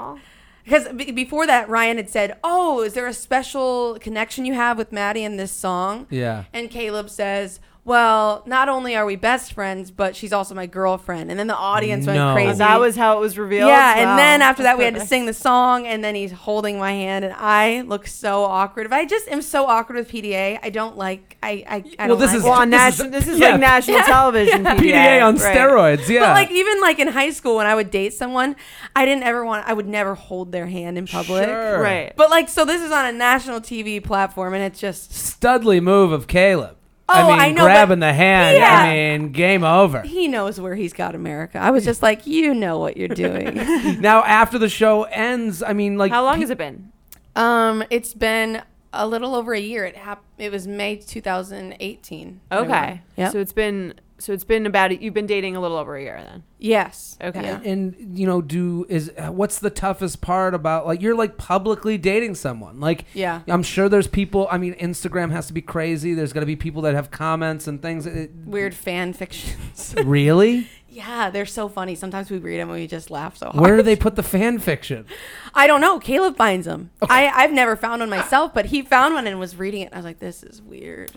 because b- before that, Ryan had said, "Oh, is there a special connection you have with Maddie in this song?" Yeah. And Caleb says. Well, not only are we best friends, but she's also my girlfriend. And then the audience No. went crazy. That was how it was revealed. Yeah, Wow. and then after that, we had to sing the song, and then he's holding my hand, and I look so awkward. But I just am so awkward with PDA. I don't like. I I, I Well, don't this like is- it. Well, on This is- national, this is yeah. like national television. PDA, PDA on right. steroids. Yeah. But like even like in high school when I would date someone, I didn't ever want. I would never hold their hand in public. Sure. Right. But like, so this is on a national TV platform, and it's just Studly move of Caleb. Oh, I mean, I know, grabbing the hand. Yeah. I mean, game over. he knows where he's got America. I was just like, you know what you're doing. *laughs* now, after the show ends, I mean, like, How long pe- has it been? um, it's been a little over a year. It hap- It was May 2018. Okay. Yeah. So it's been so it's been about you've been dating a little over a year then. Yes. Okay. Yeah. And you know, do is what's the toughest part about like you're like publicly dating someone? Like, Yeah. I'm sure there's people. I mean, Instagram has to be crazy. There's got to be people that have comments and things. It- Weird fan fictions. *laughs* really? yeah, they're so funny. Sometimes we read them and we just laugh so hard. Where do they put the fan fiction? I don't know. Caleb finds them. I, I've never found one myself, but he found one and was reading it. And I was like, this is weird.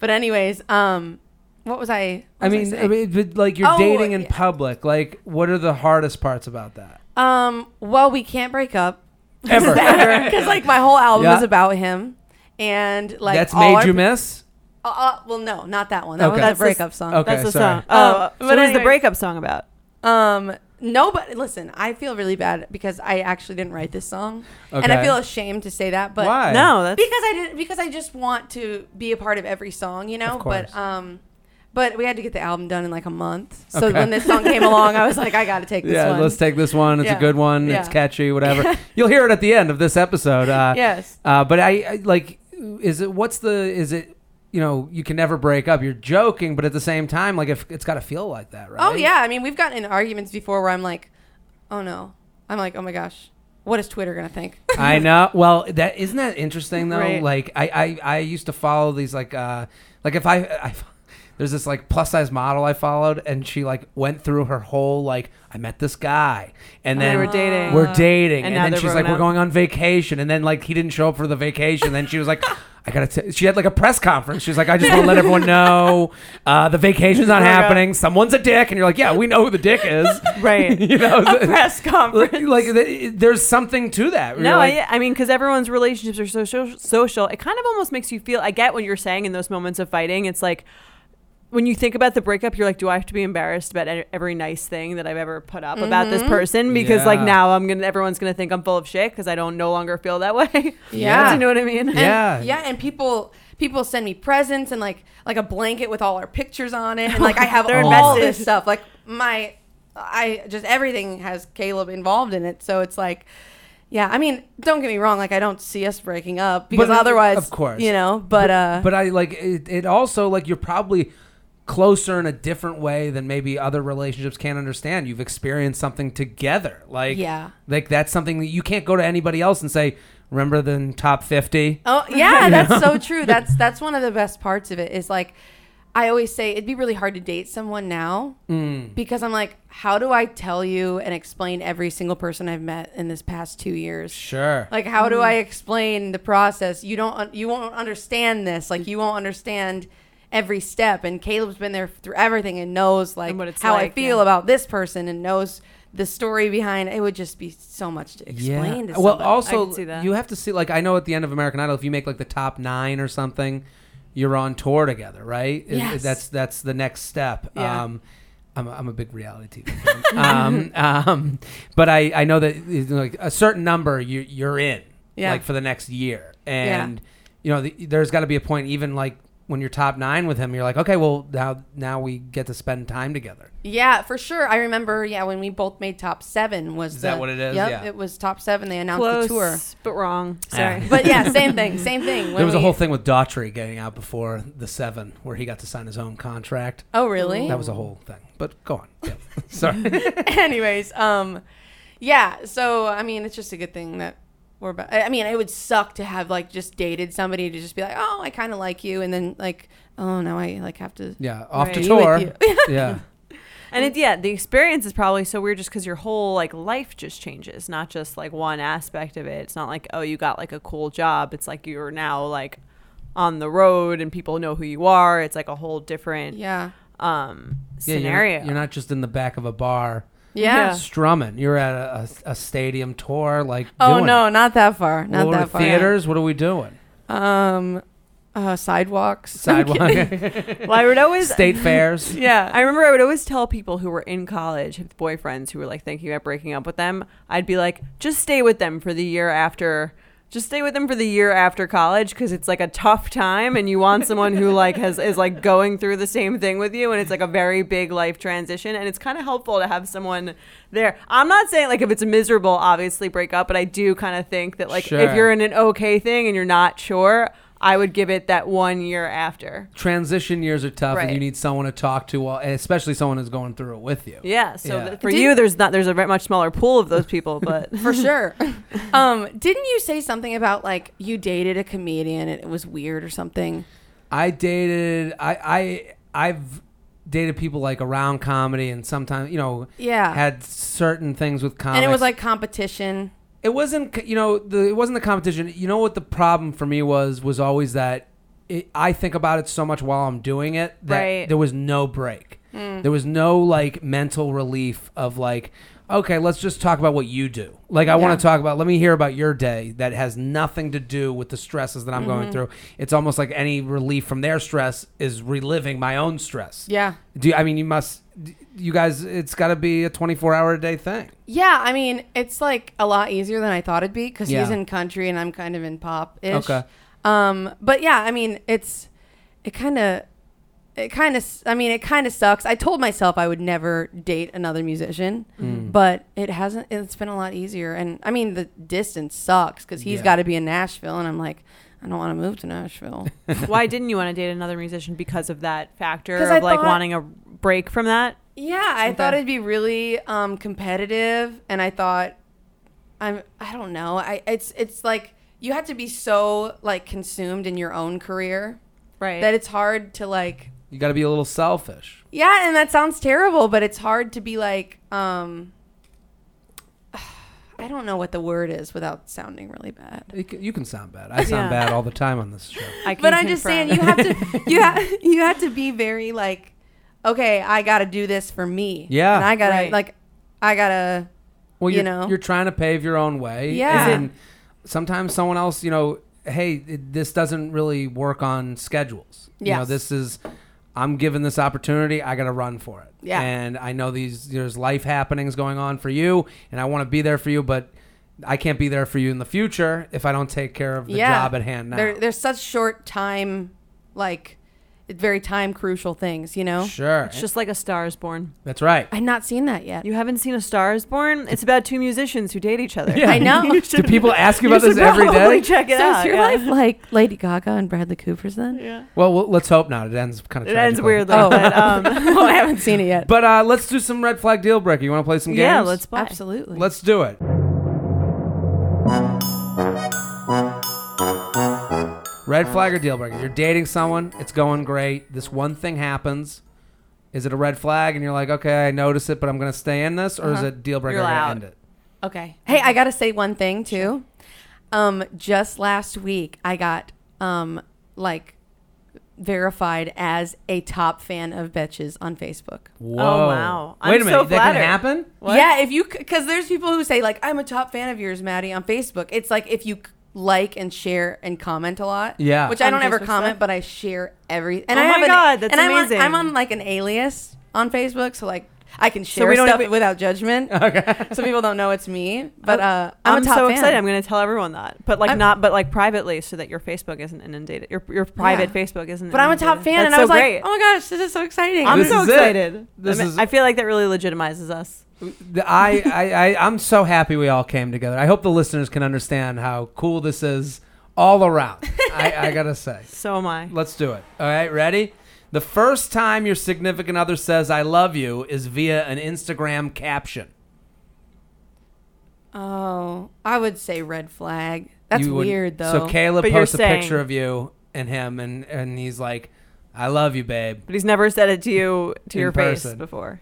But anyways, um, what was I? I what was mean, I, saying? mean, but like you're Oh, dating in yeah. public. Like, what are the hardest parts about that? um, well, we can't break up *laughs* Ever. because like my whole album Yeah. is about him, and like That's all made our- you miss. Uh, uh, well, no, not that one. That Okay. was a That's the- breakup song. Okay, That's the sorry. song. Oh, Um, so but what is the anyways- breakup song about? Um, no, but listen, I feel really bad because I actually didn't write this song, and Okay. I feel ashamed to say that. But Why? No, that's because I didn't because I just want to be a part of every song, you know. Of course. But um, but we had to get the album done in like a month. So Okay. when this song came along, I was like, I got to take this yeah, one. let's take this one. It's a good one. It's catchy. Whatever. *laughs* You'll hear it at the end of this episode. Uh, yes. Uh, but I, I like. Is it? What's the? Is it? You know, you can never break up. You're joking, but at the same time, like, if it's got to feel like that, right? Oh yeah. I mean, we've gotten in arguments before where I'm like, oh no. I'm like, oh my gosh, what is Twitter gonna think? *laughs* I know. Well, that isn't that interesting though. Right. Like I, I, I used to follow these like uh like if I, I there's this like plus size model I followed and she like went through her whole like I met this guy and then they were dating. we're dating and, And then she's like we're going on vacation and then like he didn't show up for the vacation then she was like *laughs* I gotta t-. she had like a press conference she's like I just want to let everyone *laughs* know uh, the vacation's not up. happening someone's a dick and you're like yeah we know who the dick is *laughs* right. you know Press conference. like, like there's something to that No, like, I, I mean, because everyone's relationships are so social, social, it kind of almost makes you feel. I get what you're saying in those moments of fighting. It's like when you think about the breakup, you're like, do I have to be embarrassed about e- every nice thing that I've ever put up about this person? Because like now I'm gonna, everyone's gonna think I'm full of shit because I don't no longer feel that *laughs* way. Yeah. Do you know what I mean? And- Yeah. *laughs* yeah, and people people send me presents and like like a blanket with all our pictures on it, and like I have *laughs* all invested. this stuff. Like my, I just everything has Caleb involved in it, so it's like. Yeah, I mean, don't get me wrong. Like, I don't see us breaking up because But, otherwise, of course. you know. But uh, But I like it, it also like you're probably closer in a different way than maybe other relationships can't understand. You've experienced something together. Like Yeah. Like that's something that you can't go to anybody else and say, "Remember the top 50?" Oh *laughs* yeah, that's so true. That's that's one of the best parts of it is like I always say it'd be really hard to date someone now Mm. because I'm like, how do I tell you and explain every single person I've met in this past two years? Sure. Like, how do I explain the process? You don't, you won't understand this. Like, you won't understand every step. And Caleb's been there through everything and knows like And what it's how I feel yeah. about this person and knows the story behind. It would just be so much to explain to Well, somebody. Also could see that. you have to see like I know at the end of American Idol, if you make like the top nine or something, you're on tour together, right? It- that's that's the next step. Yeah. Um, I'm, a, I'm a big reality TV fan. *laughs* um, um, but I, I know that like a certain number you you're in Yeah. like for the next year, and you know the, there's got to be a point even like when you're top nine with him, you're like, okay, well now now we get to spend time together. Yeah, for sure. I remember. Yeah, when we both made top seven was Is that what it is? Yep, Yeah. it was top seven. They announced Close, the tour. but wrong. Sorry. Yeah. *laughs* But yeah, same thing. Same thing. When there was a whole thing with Daughtry getting out before the seven, where he got to sign his own contract. Oh really? That was a whole thing. But go on. Yeah. *laughs* Sorry. *laughs* Anyways, um, yeah. So I mean, it's just a good thing that we're. Ba- I I mean, it would suck to have like just dated somebody to just be like, oh, I kind of like you, and then like, oh, now I like have to. Yeah, off to Right. Be with tour. you. *laughs* yeah. And it, yeah, the experience is probably so weird just because your whole like life just changes, not just like one aspect of it. It's not like oh you got like a cool job. It's like you're now like on the road and people know who you are. It's like a whole different Yeah. um Yeah, you're scenario. You're not, just in the back of a bar Yeah. Yeah. strumming. You're at a, a, a stadium tour, like. Oh no, it. not that far. Not What that far. Theaters. What are we doing? Um, uh, sidewalks. *laughs* Sidewalk. *laughs* well, I would always State *laughs* fairs. yeah. I remember I would always tell people who were in college with boyfriends who were like thinking about breaking up with them, I'd be like, just stay with them for the year after. Just stay with them for the year after college because it's like a tough time and you want someone who like has is like going through the same thing with you and it's like a very big life transition and it's kind of helpful to have someone there. I'm not saying like if it's miserable, obviously break up, but I do kind of think that like Sure. if you're in an okay thing and you're not sure, I would give it that one year after. Transition years are tough, and Right. you need someone to talk to, while, and especially someone who's going through it with you. Yeah. So Yeah. that for Did- you, there's not there's a much smaller pool of those people, *laughs* but for sure. *laughs* um, didn't you say something about like you dated a comedian and it was weird or something? I dated. I I I've dated people like around comedy, and sometimes you know Yeah. had certain things with comedy. and it was like competition. It wasn't you know the it wasn't the competition you know what the problem for me was was always that it, i think about it so much while i'm doing it that Right. there was no break Hmm. there was no like mental relief of like okay let's just talk about what you do like i want to talk about let me hear about your day that has nothing to do with the stresses that i'm Mm-hmm. going through it's almost like any relief from their stress is reliving my own stress Yeah. do you, i mean you must you guys it's got to be a 24 hour a day thing Yeah, I mean, it's like a lot easier than I thought it'd be because he's in country and I'm kind of in pop ish. Okay. Um, but yeah, I mean, it's it kind of it kind of I mean, it kind of sucks. I told myself I would never date another musician, Mm. but it hasn't. It's been a lot easier. And I mean, the distance sucks because he's Yeah. got to be in Nashville, and I'm like, I don't want to move to Nashville. *laughs* why didn't you want to date another musician because of that factor *laughs* 'Cause of I like thought- wanting a break from that? Yeah, I thought it'd be really um, competitive, and I thought, I'm, I don't know, I it's it's like you have to be so like consumed in your own career Right. that it's hard to like, you got to be a little selfish yeah, and that sounds terrible, but it's hard to be like, um, *sighs* I don't know what the word is without sounding really bad. You can, sound bad. I sound Yeah. bad all the time on this show. I can But I'm just saying, you have to, you *laughs* have, you have to be very like, okay, I got to do this for me. Yeah. and I gotta Right. like, I gotta. Well, You you're, know? you're trying to pave your own way. Yeah. And sometimes someone else, you know, hey, it, this doesn't really work on schedules. You know, this is, I'm given this opportunity. I got to run for it. Yeah. And I know these there's life happenings going on for you, and I want to be there for you, but I can't be there for you in the future if I don't take care of the job at hand now. There, there's such short time, like, very time crucial things, you know? sure. It's just like a Star is Born. That's right. I've not seen that yet. You haven't seen a Star is Born? It's about two musicians who date each other. Yeah. I *laughs* know. Do people ask you You about this every day? every probably check it so out. is your yeah. life like Lady Gaga and Bradley Cooper's then? Yeah. Well, well, let's hope not. It ends kind of It ends tragically. weirdly. Oh. but, um, *laughs* *laughs* oh, I haven't seen it yet. But uh, let's do some red flag deal breaker. You want to play some games? yeah, let's play. Absolutely. Let's do it. Red flag or deal breaker? You're dating someone. It's going great. This one thing happens. Is it a red flag? And you're like, okay, I notice it, but I'm gonna stay in this, or is Uh-huh. it deal breaker? You're I gotta end it. Okay. Hey, I got to say one thing too. Um, just last week, I got um like verified as a top fan of Betches on Facebook. Whoa! wow. I'm Wait a minute. so that flattered. can happen. What? Yeah, if you because there's people who say like I'm a top fan of yours, Maddie, on Facebook. It's like if you c- like and share and comment a lot. Yeah. Which I don't ever Facebook comment, stuff? but I share every. And Oh I my have an, God, that's and I'm amazing. On, I'm on like an alias on Facebook, so like I can share so we don't stuff even- without judgment. *laughs* Okay. so people don't know it's me. *laughs* But uh, I'm, I'm, a top so fan. excited. I'm going to tell everyone that, but like I'm- not, but like privately, so that your Facebook isn't inundated. Your your private Yeah. Facebook isn't. But I'm a top fan, That's and I was great. like, oh my gosh, this is so exciting. I'm This so is it. excited. This I, mean, is- I feel like that really legitimizes us. The- I, I, I, I'm so happy we all came together. I hope the listeners can understand how cool this is all around. I, I *laughs* gotta say. So am I. Let's do it. All right, ready? The first time your significant other says "I love you" is via an Instagram caption. oh, I would say red flag. That's You would- weird though. So Caleb But you're posts a picture saying- of you and him, and and he's like, "I love you, babe." But he's never said it to you to In your face before.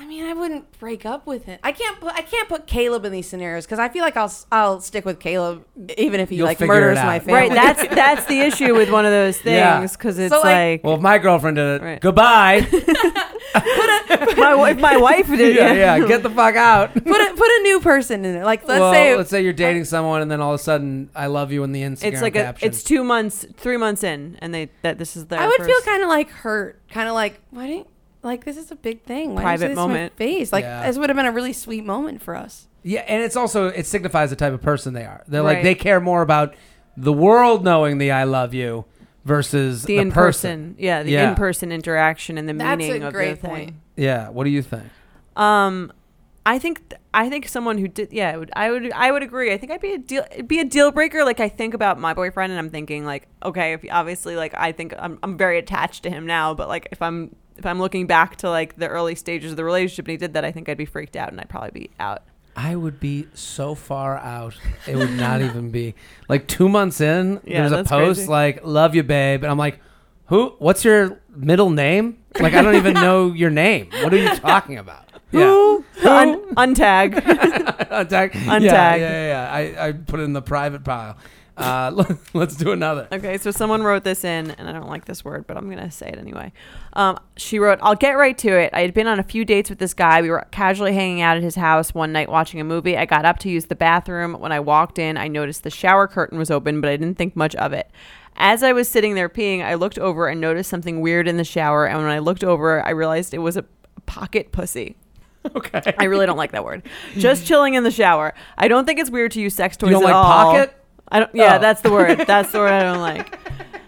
I mean, I wouldn't break up with him. I can't put I can't put Caleb in these scenarios because I feel like I'll s- I'll stick with Caleb even if he You'll like figure it murders out. my family. Right. That's *laughs* that's the issue with one of those Yeah. things because it's So, like- like, Well, if my girlfriend did it, Right. goodbye. *laughs* my wi- if my wife did. It? Yeah, yeah, get the fuck out. *laughs* put a, put a new person in it. Like let's well, say let's say you're dating someone, and then all of a sudden, "I love you" in the Instagram It's like a, caption. it's two months, three months in, and they that this is their. I would feel first- kind of like hurt, kind of like why didn't like this is a big thing. Why Private didn't you say this moment. face? Like Yeah. this would have been a really sweet moment for us. Yeah, and it's also it signifies the type of person they are. They're like Right. they care more about the world knowing the "I love you" versus the, the, in person. person, yeah, the Yeah. in person interaction and the That's meaning a of great the thing. point. Yeah. What do you think? Um, I think th- I think someone who did yeah, I would I would I would agree. I think I'd be a deal it'd be a deal breaker. Like I think about my boyfriend and I'm thinking like okay, if obviously like I think I'm I'm very attached to him now, but like if I'm if I'm looking back to like the early stages of the relationship and he did that, I think I'd be freaked out and I'd probably be out. I would be so far out. It would not even be like two months in. Yeah, there's a post crazy. like "Love you, babe," and I'm like, "Who? What's your middle name? Like I don't even *laughs* know your name. What are you talking about?" Who? Un- *laughs* untag. Untag. Yeah, Untag. Yeah, yeah, yeah. I, I put it in the private pile. Uh, *laughs* let's do another. Okay, so someone wrote this in, and I don't like this word, but I'm gonna say it anyway. Um, she wrote, "I'll get right to it. I had been on a few dates with this guy. We were casually hanging out at his house one night watching a movie. I got up to use the bathroom. When I walked in, I noticed the shower curtain was open, but I didn't think much of it. As I was sitting there peeing, I looked over and noticed something weird in the shower. And when I looked over, I realized it was a pocket pussy." *laughs* Okay. I really don't like that word. Just chilling in the shower. I don't think it's weird to use sex toys You don't at like all. pocket? I don't. Yeah, Oh. that's the word. *laughs* That's the word I don't like.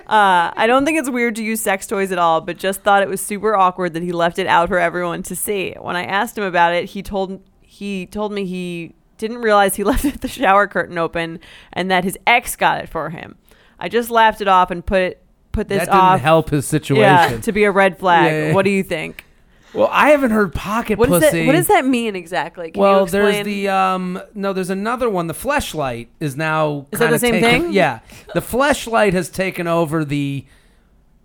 Uh, I don't think it's weird to use sex toys at all, but just thought it was super awkward that he left it out for everyone to see. When I asked him about it, he told he told me he didn't realize he *laughs* left the shower curtain open and that his ex got it for him. I just laughed it off and put put this that didn't off. help his situation. Yeah, to be a red flag. Yeah, yeah. What do you think? Well, I haven't heard pocket What does pussy. that What does that mean exactly? Can well, you there's the um no, there's another one. The fleshlight is now Is that kinda the same taken- thing? Yeah, the fleshlight has taken over the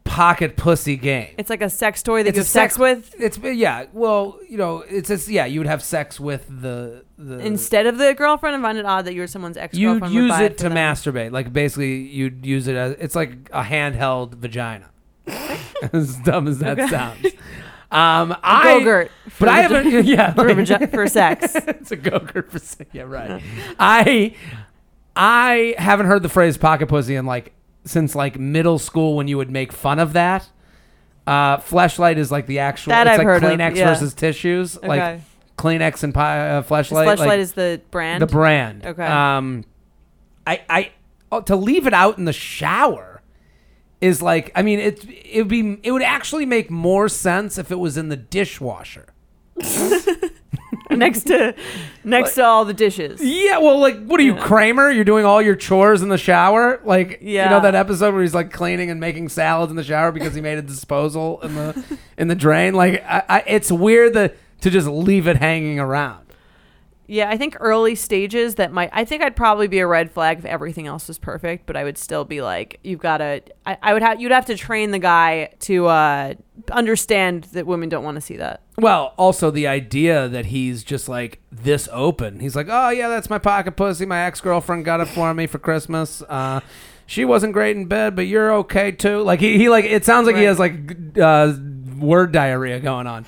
pocket pussy game. It's like a sex toy that It's you have sex, with It's yeah, well, you know, it's just yeah, you would have sex with the the instead of the girlfriend. I find it odd that you're someone's ex You'd use it to masturbate. Like basically, you'd use it as it's like a handheld vagina. *laughs* *laughs* as dumb as that sounds. Um, I Go-gurt. but I haven't. *laughs* *laughs* Yeah, for, like- vagi- for sex. *laughs* it's a go-gurt for sex. Yeah, right. I I haven't heard the phrase pocket pussy in like since like middle school when you would make fun of that. Uh, fleshlight is like the actual. That it's I've like heard of, Kleenex yeah. versus tissues. Okay. Like Kleenex and pi- uh, fleshlight. Fleshlight like, is the brand. the brand. Okay. Um, I I oh, to leave it out in the shower is like I mean it it would be it would actually make more sense if it was in the dishwasher. *laughs* next to next to all the dishes. Yeah, well, like, what are you, Kramer? You're doing all your chores in the shower, like, you know that episode where he's like cleaning and making salads in the shower because he made a disposal in the in the drain. Like, I, I, it's weird that to just leave it hanging around. Yeah, I think early stages that might. I think I'd probably be a red flag if everything else was perfect, but I would still be like, you've got to. I, I would have. You'd have to train the guy to uh, understand that women don't want to see that. Well, also the idea that he's just like this open. He's like, oh yeah, that's my pocket pussy. My ex girlfriend got it for me for Christmas. Uh, she wasn't great in bed, but you're okay too. Like he, he like it sounds like he has like uh, word diarrhea going on.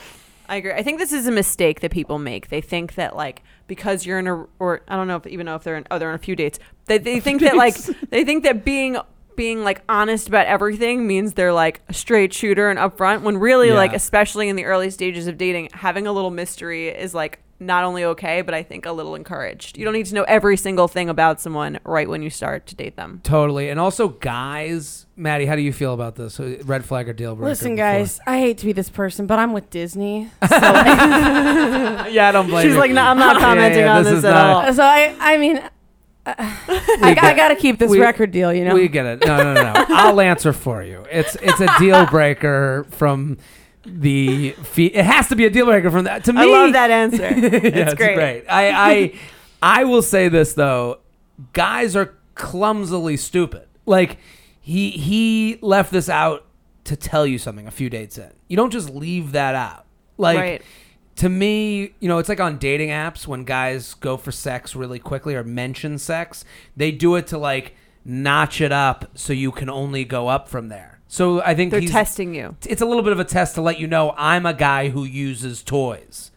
I agree. I think this is a mistake that people make. They think that like because you're in a or I don't know if even know if they're in oh they're on a few dates. They *laughs* they think that like they think that being being like honest about everything means they're like a straight shooter and upfront when really Yeah. like especially in the early stages of dating having a little mystery is like not only okay but I think a little encouraged. You don't need to know every single thing about someone right when you start to date them. Totally. And also, guys, Maddie, how do you feel about this? Uh, Red flag or deal breaker? Listen, before? guys, I hate to be this person, but I'm with Disney. *laughs* So, *laughs* Yeah, I don't blame She's you. like, no, I'm not *laughs* commenting yeah, on this this at not- all. so I, I mean, uh, I, got, I got to keep this we- record deal, you know. We get it. No, no, no, no. I'll answer for you. It's it's a deal breaker from the fee. It has to be a deal breaker from that. To me, I love that answer. *laughs* Yeah, It's great. I, I I will say this though, guys are clumsily stupid. Like he he left this out to tell you something a few dates in. You don't just leave that out. Like Right. to me, you know, it's like on dating apps when guys go for sex really quickly or mention sex, they do it to like notch it up so you can only go up from there. So I think They're he's, testing you. it's a little bit of a test to let you know I'm a guy who uses toys.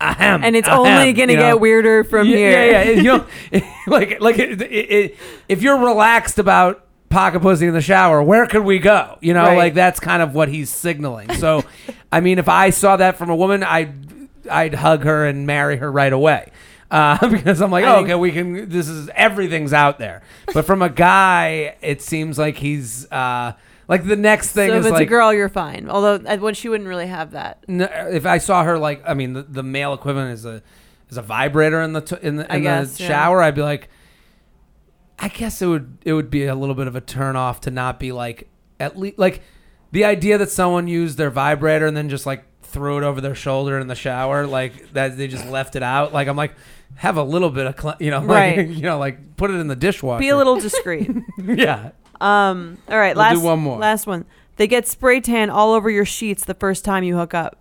Ahem, And it's ahem, only going to you know? get weirder from yeah, here. Yeah, yeah. You know, *laughs* *laughs* like like it, it, it, if you're relaxed about pocket pussy in the shower, where could we go? You know, Right. like that's kind of what he's signaling. So, *laughs* I mean, if I saw that from a woman, I'd I'd hug her and marry her right away. Uh, because I'm like, I oh, think- okay, we can. This is everything's out there. But from a guy, it seems like he's uh, like the next thing so if is it's like a girl, you're fine. Although uh, when she wouldn't really have that. no, if I saw her like, I mean, the, the male equivalent is a is a vibrator in the t- in the, I in the guess, yeah. shower. I'd be like, I guess it would it would be a little bit of a turn off to not be like at least like the idea that someone used their vibrator and then just like threw it over their shoulder in the shower, like that they just left it out. Like I'm like, have a little bit of cl- you know, *laughs* like, Right. you know, like put it in the dishwasher. Be a little discreet. *laughs* yeah. Um. All right. We'll do last one more. Last one. They get spray tan all over your sheets the first time you hook up.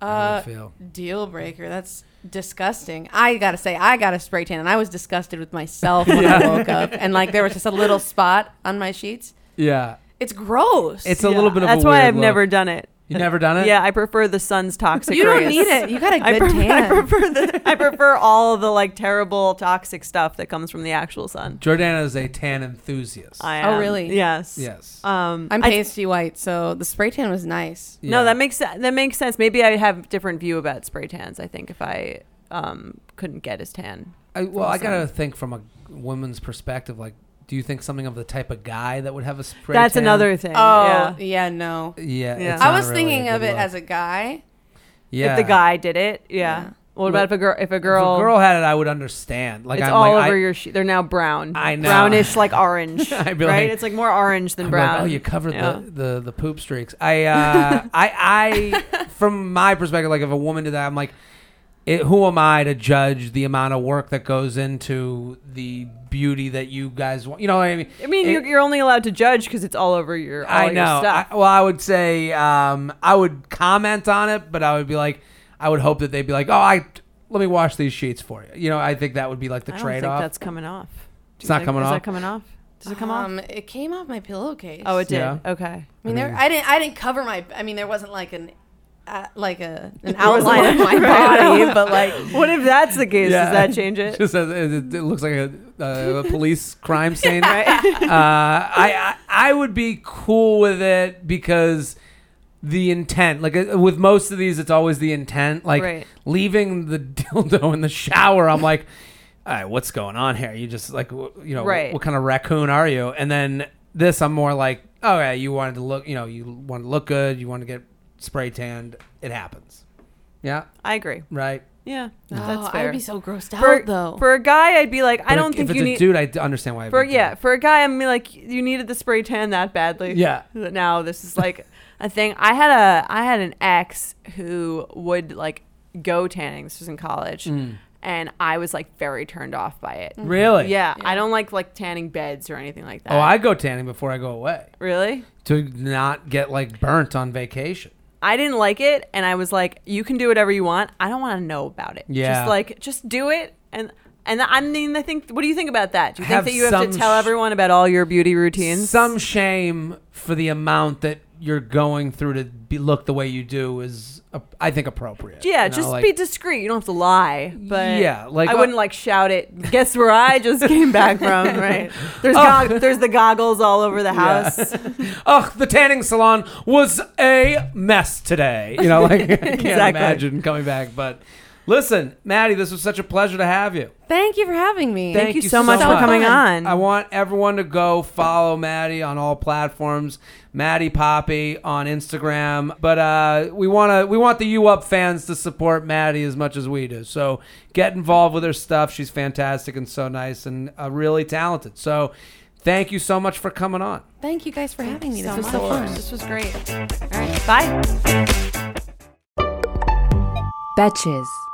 Uh, feel. deal breaker. That's disgusting. I gotta say, I got a spray tan, and I was disgusted with myself when I *laughs* woke up, and like there was just a little spot on my sheets. Yeah. It's gross. It's a little bit of That's a why weird I've look. never done it. You never done it? Yeah, I prefer the sun's toxic you don't rays. need it. You got a *laughs* I good prefer, I tan. prefer the I prefer all the like terrible toxic stuff that comes from the actual sun. Jordana is a tan enthusiast. I am. Oh, really? Yes. yes. Um, I'm I- pasty white, so the spray tan was nice. No, that makes that makes sense. Maybe I have different view about spray tans. I think if I um couldn't get as tan. I, well, I gotta think from a woman's perspective. Like, do you think something of the type of guy that would have a spray? That's tan? another thing. Oh, yeah. yeah, no. Yeah, Yeah. I was really thinking of it look. as a guy. yeah. If the guy did it, yeah. Yeah. What about if a girl? If a girl, If girl, a girl had it, I would understand. Like, it's I'm all like, over I, your sheet. They're now brown. I know. Brownish, like *laughs* orange. I'd be right? like- it's like more orange than I'm brown. Like, oh, you covered Yeah. the, the the poop streaks. I uh, *laughs* I I *laughs* from my perspective, like if a woman did that, I'm like, it, who am I to judge the amount of work that goes into the beauty that you guys want? You know what I mean? I mean, It- you're, you're only allowed to judge because it's all over your. All I your know. stuff. I, well, I would say um, I would comment on it, but I would be like, I would hope that they'd be like, oh, I let me wash these sheets for you. You know, I think that would be like the I trade off. that's coming off. Do It's not think- coming off. is that coming off? Does it come off? Um, it came off my pillowcase. Oh, it did. Yeah. Okay. I mean, I there. I didn't. I didn't cover my. I mean, there wasn't like an, uh, like a an *laughs* outline of my *laughs* body, *laughs* but like What if that's the case? Yeah. Does that change it? Just as, it, it looks like a, a police crime scene. right. uh, I, I I would be cool with it because the intent. Like uh, with most of these, it's always the intent. Like Right. leaving the dildo in the shower, I'm like, all right, what's going on here? You just like, wh- you know, Right. what kind of raccoon are you? And then this, I'm more like, oh yeah, you wanted to look, you know, you wanted to look good, you want to get spray tanned. It happens. Yeah, I agree. right. Yeah, Oh, that's fair. I'd be so grossed out for, though. for a guy, I'd be like, I But don't if think it's you a need. dude, I d- understand why. I'd for yeah, for a guy, I'm like, you needed the spray tan that badly. Yeah. That Now this is like a thing. I had a I had an ex who would like go tanning. This was in college, Mm. and I was like very turned off by it. it. Really? Yeah, I don't like like tanning beds or anything like that. Oh, I go tanning before I go away really. to not get like burnt on vacation. I didn't like it, and I was like, "You can do whatever you want. I don't want to know about it. Yeah. just like just do it." And and I mean, I think. What do you think about that? Do you Have think that you have some to tell sh- everyone about all your beauty routines? Some shame for the amount that you're going through to be, look the way you do is, uh, I think, appropriate. yeah, You know, just like- be discreet. You don't have to lie. But Yeah, like, I uh, wouldn't like shout it. Guess where I just came back from? *laughs* Right? There's Oh. gog- there's the goggles all over the house. *laughs* Ugh, the tanning salon was a mess today. You know, like *laughs* I can't Exactly. imagine coming back. But listen, Maddie, this was such a pleasure to have you. Thank you for having me. Thank you so much for much. coming on. I want everyone to go follow Maddie on all platforms. Maddie Poppe on Instagram. But uh, we want to we want the U Up fans to support Maddie as much as we do. So get involved with her stuff. She's fantastic and so nice and uh, really talented. So thank you so much for coming on. Thank you guys for having me. This so was so much. fun. This was great. All right, bye. Betches.